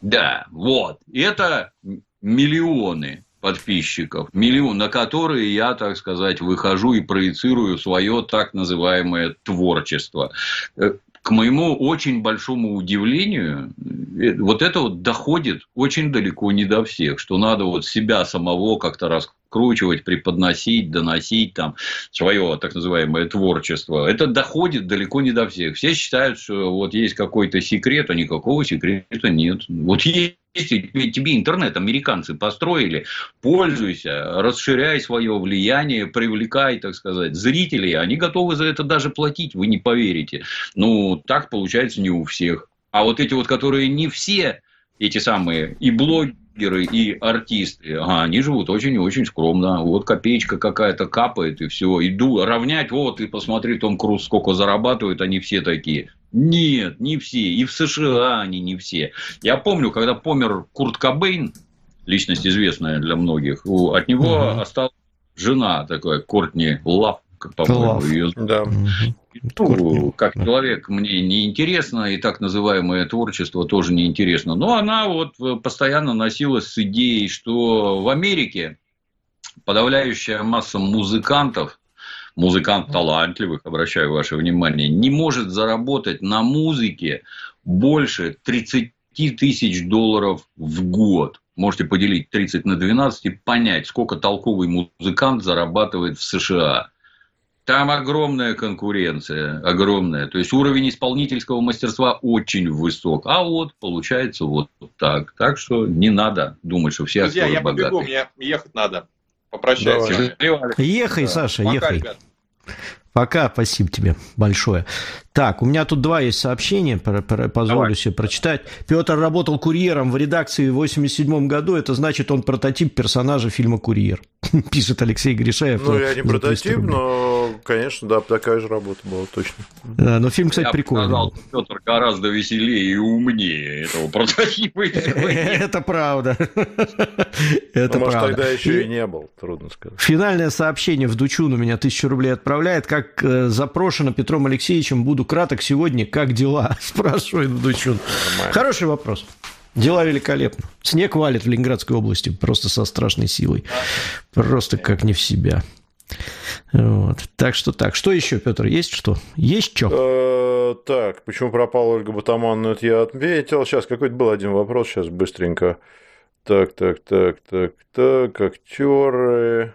[SPEAKER 4] Да, вот. Это миллионы подписчиков, миллион, на которые я, так сказать, выхожу и проецирую свое так называемое творчество. Э, к моему очень большому удивлению, э, вот это вот доходит очень далеко не до всех, что надо вот себя самого как-то раскручивать, преподносить, доносить там свое так называемое творчество. Это доходит далеко не до всех. Все считают, что вот есть какой-то секрет, а никакого секрета нет. Вот есть тебе интернет американцы построили, пользуйся, расширяй свое влияние, привлекай, так сказать, зрителей. Они готовы за это даже платить, вы не поверите. Ну, так получается не у всех. А вот эти вот, которые не все, эти самые и блогеры, и артисты, ага, они живут очень и очень скромно. Вот копеечка какая-то капает, и все. Иду равнять, вот, и посмотри, Том Круз сколько зарабатывает, они все такие. Нет, не все. И в США они не все. Я помню, когда помер Курт Кобейн, личность известная для многих, от него угу. осталась жена такая, Кортни Лав, по-моему, ее да. Ну, как человек мне неинтересно, и так называемое творчество тоже неинтересно. Но она вот постоянно носилась с идеей, что в Америке подавляющая масса музыкантов, музыкант талантливых, обращаю ваше внимание, не может заработать на музыке больше 30 тысяч долларов в год. Можете поделить 30 на 12 и понять, сколько толковый музыкант зарабатывает в США. Там огромная конкуренция, огромная. То есть уровень исполнительского мастерства очень высок. А вот получается вот так. Так что не надо думать, что все
[SPEAKER 3] Друзья, я богатые. побегу, мне ехать надо. Попрощайся.
[SPEAKER 1] Ехай, Саша, Пока, ехай. Ребят. Пока, спасибо тебе большое. Так, у меня тут два есть сообщения, позволю Давай. себе прочитать. Петр работал курьером в редакции в 87 году, это значит, он прототип персонажа фильма «Курьер», *laughs* пишет Алексей Гришаев.
[SPEAKER 2] Ну, я не прототип, но, конечно, да, такая же работа была, точно.
[SPEAKER 1] Да, но фильм, кстати, я прикольный.
[SPEAKER 4] сказал, Петр гораздо веселее и умнее этого прототипа. *laughs*
[SPEAKER 1] Это правда. *laughs*
[SPEAKER 2] Это Может, тогда еще и не был, трудно сказать.
[SPEAKER 1] Финальное сообщение в Дучун у меня тысячу рублей отправляет. Как э, запрошено Петром Алексеевичем, буду буду краток сегодня. Как дела? *laughs* Спрашивает Дучун. Хороший вопрос. Дела великолепно. Снег валит в Ленинградской области просто со страшной силой. Просто как не в себя. Вот. Так что так. Что еще, Петр, есть что? Есть что?
[SPEAKER 2] Э, так, почему пропала Ольга Батаман? Ну, это я отметил. Сейчас какой-то был один вопрос, сейчас быстренько. Так, так, так, так, так, актеры.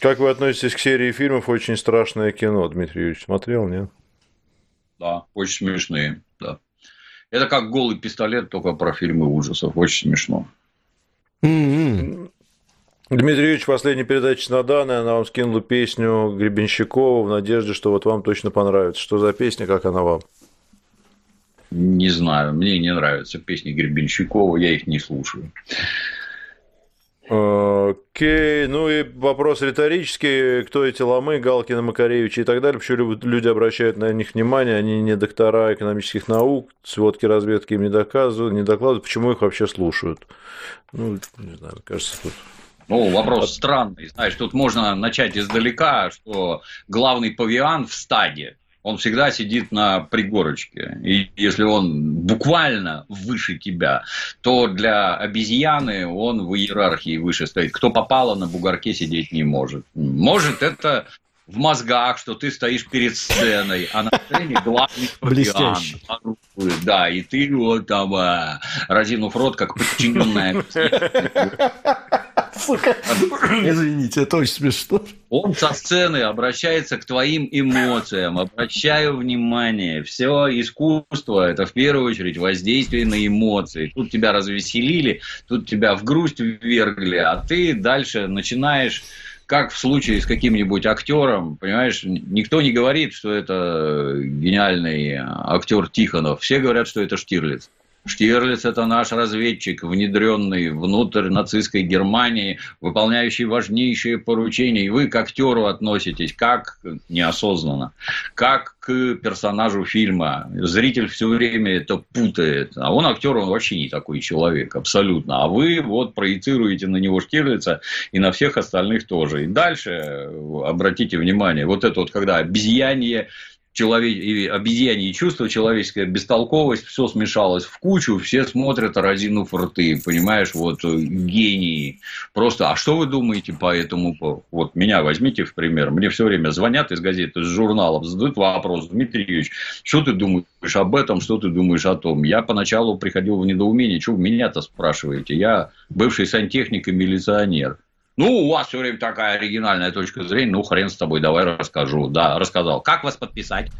[SPEAKER 2] Как вы относитесь к серии фильмов «Очень страшное кино»? Дмитрий Юрьевич смотрел, нет?
[SPEAKER 4] Да, очень смешные, да. Это как голый пистолет, только про фильмы ужасов. Очень смешно.
[SPEAKER 2] Mm-hmm. Дмитрий Юрьевич, последняя передача на данной, она вам скинула песню Гребенщикова в надежде, что вот вам точно понравится. Что за песня, как она вам?
[SPEAKER 4] Не знаю, мне не нравятся песни Гребенщикова, я их не слушаю.
[SPEAKER 2] Окей, ну и вопрос риторический, кто эти ломы, Галкина, Макаревича и так далее, почему люди обращают на них внимание, они не доктора экономических наук, сводки разведки им не доказывают, не докладывают, почему их вообще слушают? Ну, не знаю, кажется, тут
[SPEAKER 4] ну, вопрос странный. Знаешь, тут можно начать издалека, что главный павиан в стаде он всегда сидит на пригорочке. И если он буквально выше тебя, то для обезьяны он в иерархии выше стоит. Кто попало на бугорке сидеть не может. Может, это в мозгах, что ты стоишь перед сценой, а на сцене главный павиан. Да, и ты вот там, а, разинув рот, как подчиненная. *laughs*
[SPEAKER 1] Сука. Извините, это очень смешно.
[SPEAKER 4] Он со сцены обращается к твоим эмоциям. Обращаю внимание. Все искусство – это в первую очередь воздействие на эмоции. Тут тебя развеселили, тут тебя в грусть ввергли, а ты дальше начинаешь как в случае с каким-нибудь актером, понимаешь, никто не говорит, что это гениальный актер Тихонов. Все говорят, что это Штирлиц. Штирлиц – это наш разведчик, внедренный внутрь нацистской Германии, выполняющий важнейшие поручения. И вы к актеру относитесь как неосознанно, как к персонажу фильма. Зритель все время это путает. А он актер, он вообще не такой человек, абсолютно. А вы вот проецируете на него Штирлица и на всех остальных тоже. И дальше обратите внимание, вот это вот, когда обезьянье человек... и обезьяньи чувства, человеческая бестолковость, все смешалось в кучу, все смотрят, разинув рты, понимаешь, вот э, гении. Просто, а что вы думаете по этому Вот меня возьмите в пример, мне все время звонят из газет, из журналов, задают вопрос, Дмитрий Юрьевич, что ты думаешь об этом, что ты думаешь о том? Я поначалу приходил в недоумение, что вы меня-то спрашиваете? Я бывший сантехник и милиционер. Ну, у вас все время такая оригинальная точка зрения, ну, хрен с тобой, давай расскажу. Да, рассказал. Как вас подписать?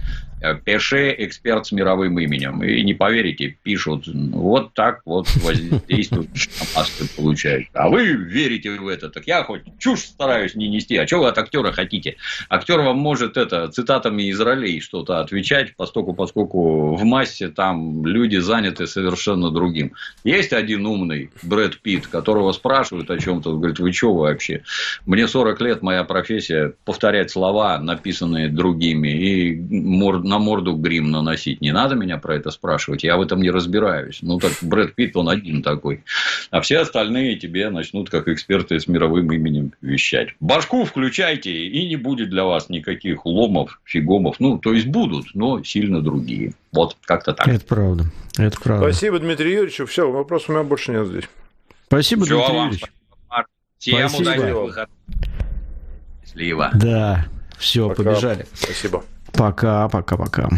[SPEAKER 4] Э, пиши эксперт с мировым именем. И не поверите, пишут, вот так вот воздействуют, *laughs* получают. А вы верите в это. Так я хоть чушь стараюсь не нести. А что вы от актера хотите? Актер вам может это цитатами из ролей что-то отвечать, поскольку, поскольку в массе там люди заняты совершенно другим. Есть один умный Брэд Питт, которого спрашивают о чем-то, говорит, вы что вообще? Мне 40 лет, моя профессия повторять слова, написанные другими, и на морду грим наносить. Не надо меня про это спрашивать, я в этом не разбираюсь. Ну, так Брэд Питт, он один такой. А все остальные тебе начнут, как эксперты с мировым именем, вещать. Башку включайте, и не будет для вас никаких ломов, фигомов. Ну, то есть будут, но сильно другие. Вот как-то так.
[SPEAKER 1] Это правда. Это правда.
[SPEAKER 2] Спасибо, Дмитрий Юрьевич. Все, вопросов у меня больше нет здесь.
[SPEAKER 1] Спасибо, Все Дмитрий Юрьевич.
[SPEAKER 4] Всем Спасибо. удачи. Счастливо.
[SPEAKER 1] Да. Все, побежали.
[SPEAKER 2] Спасибо.
[SPEAKER 1] Пока, пока, пока.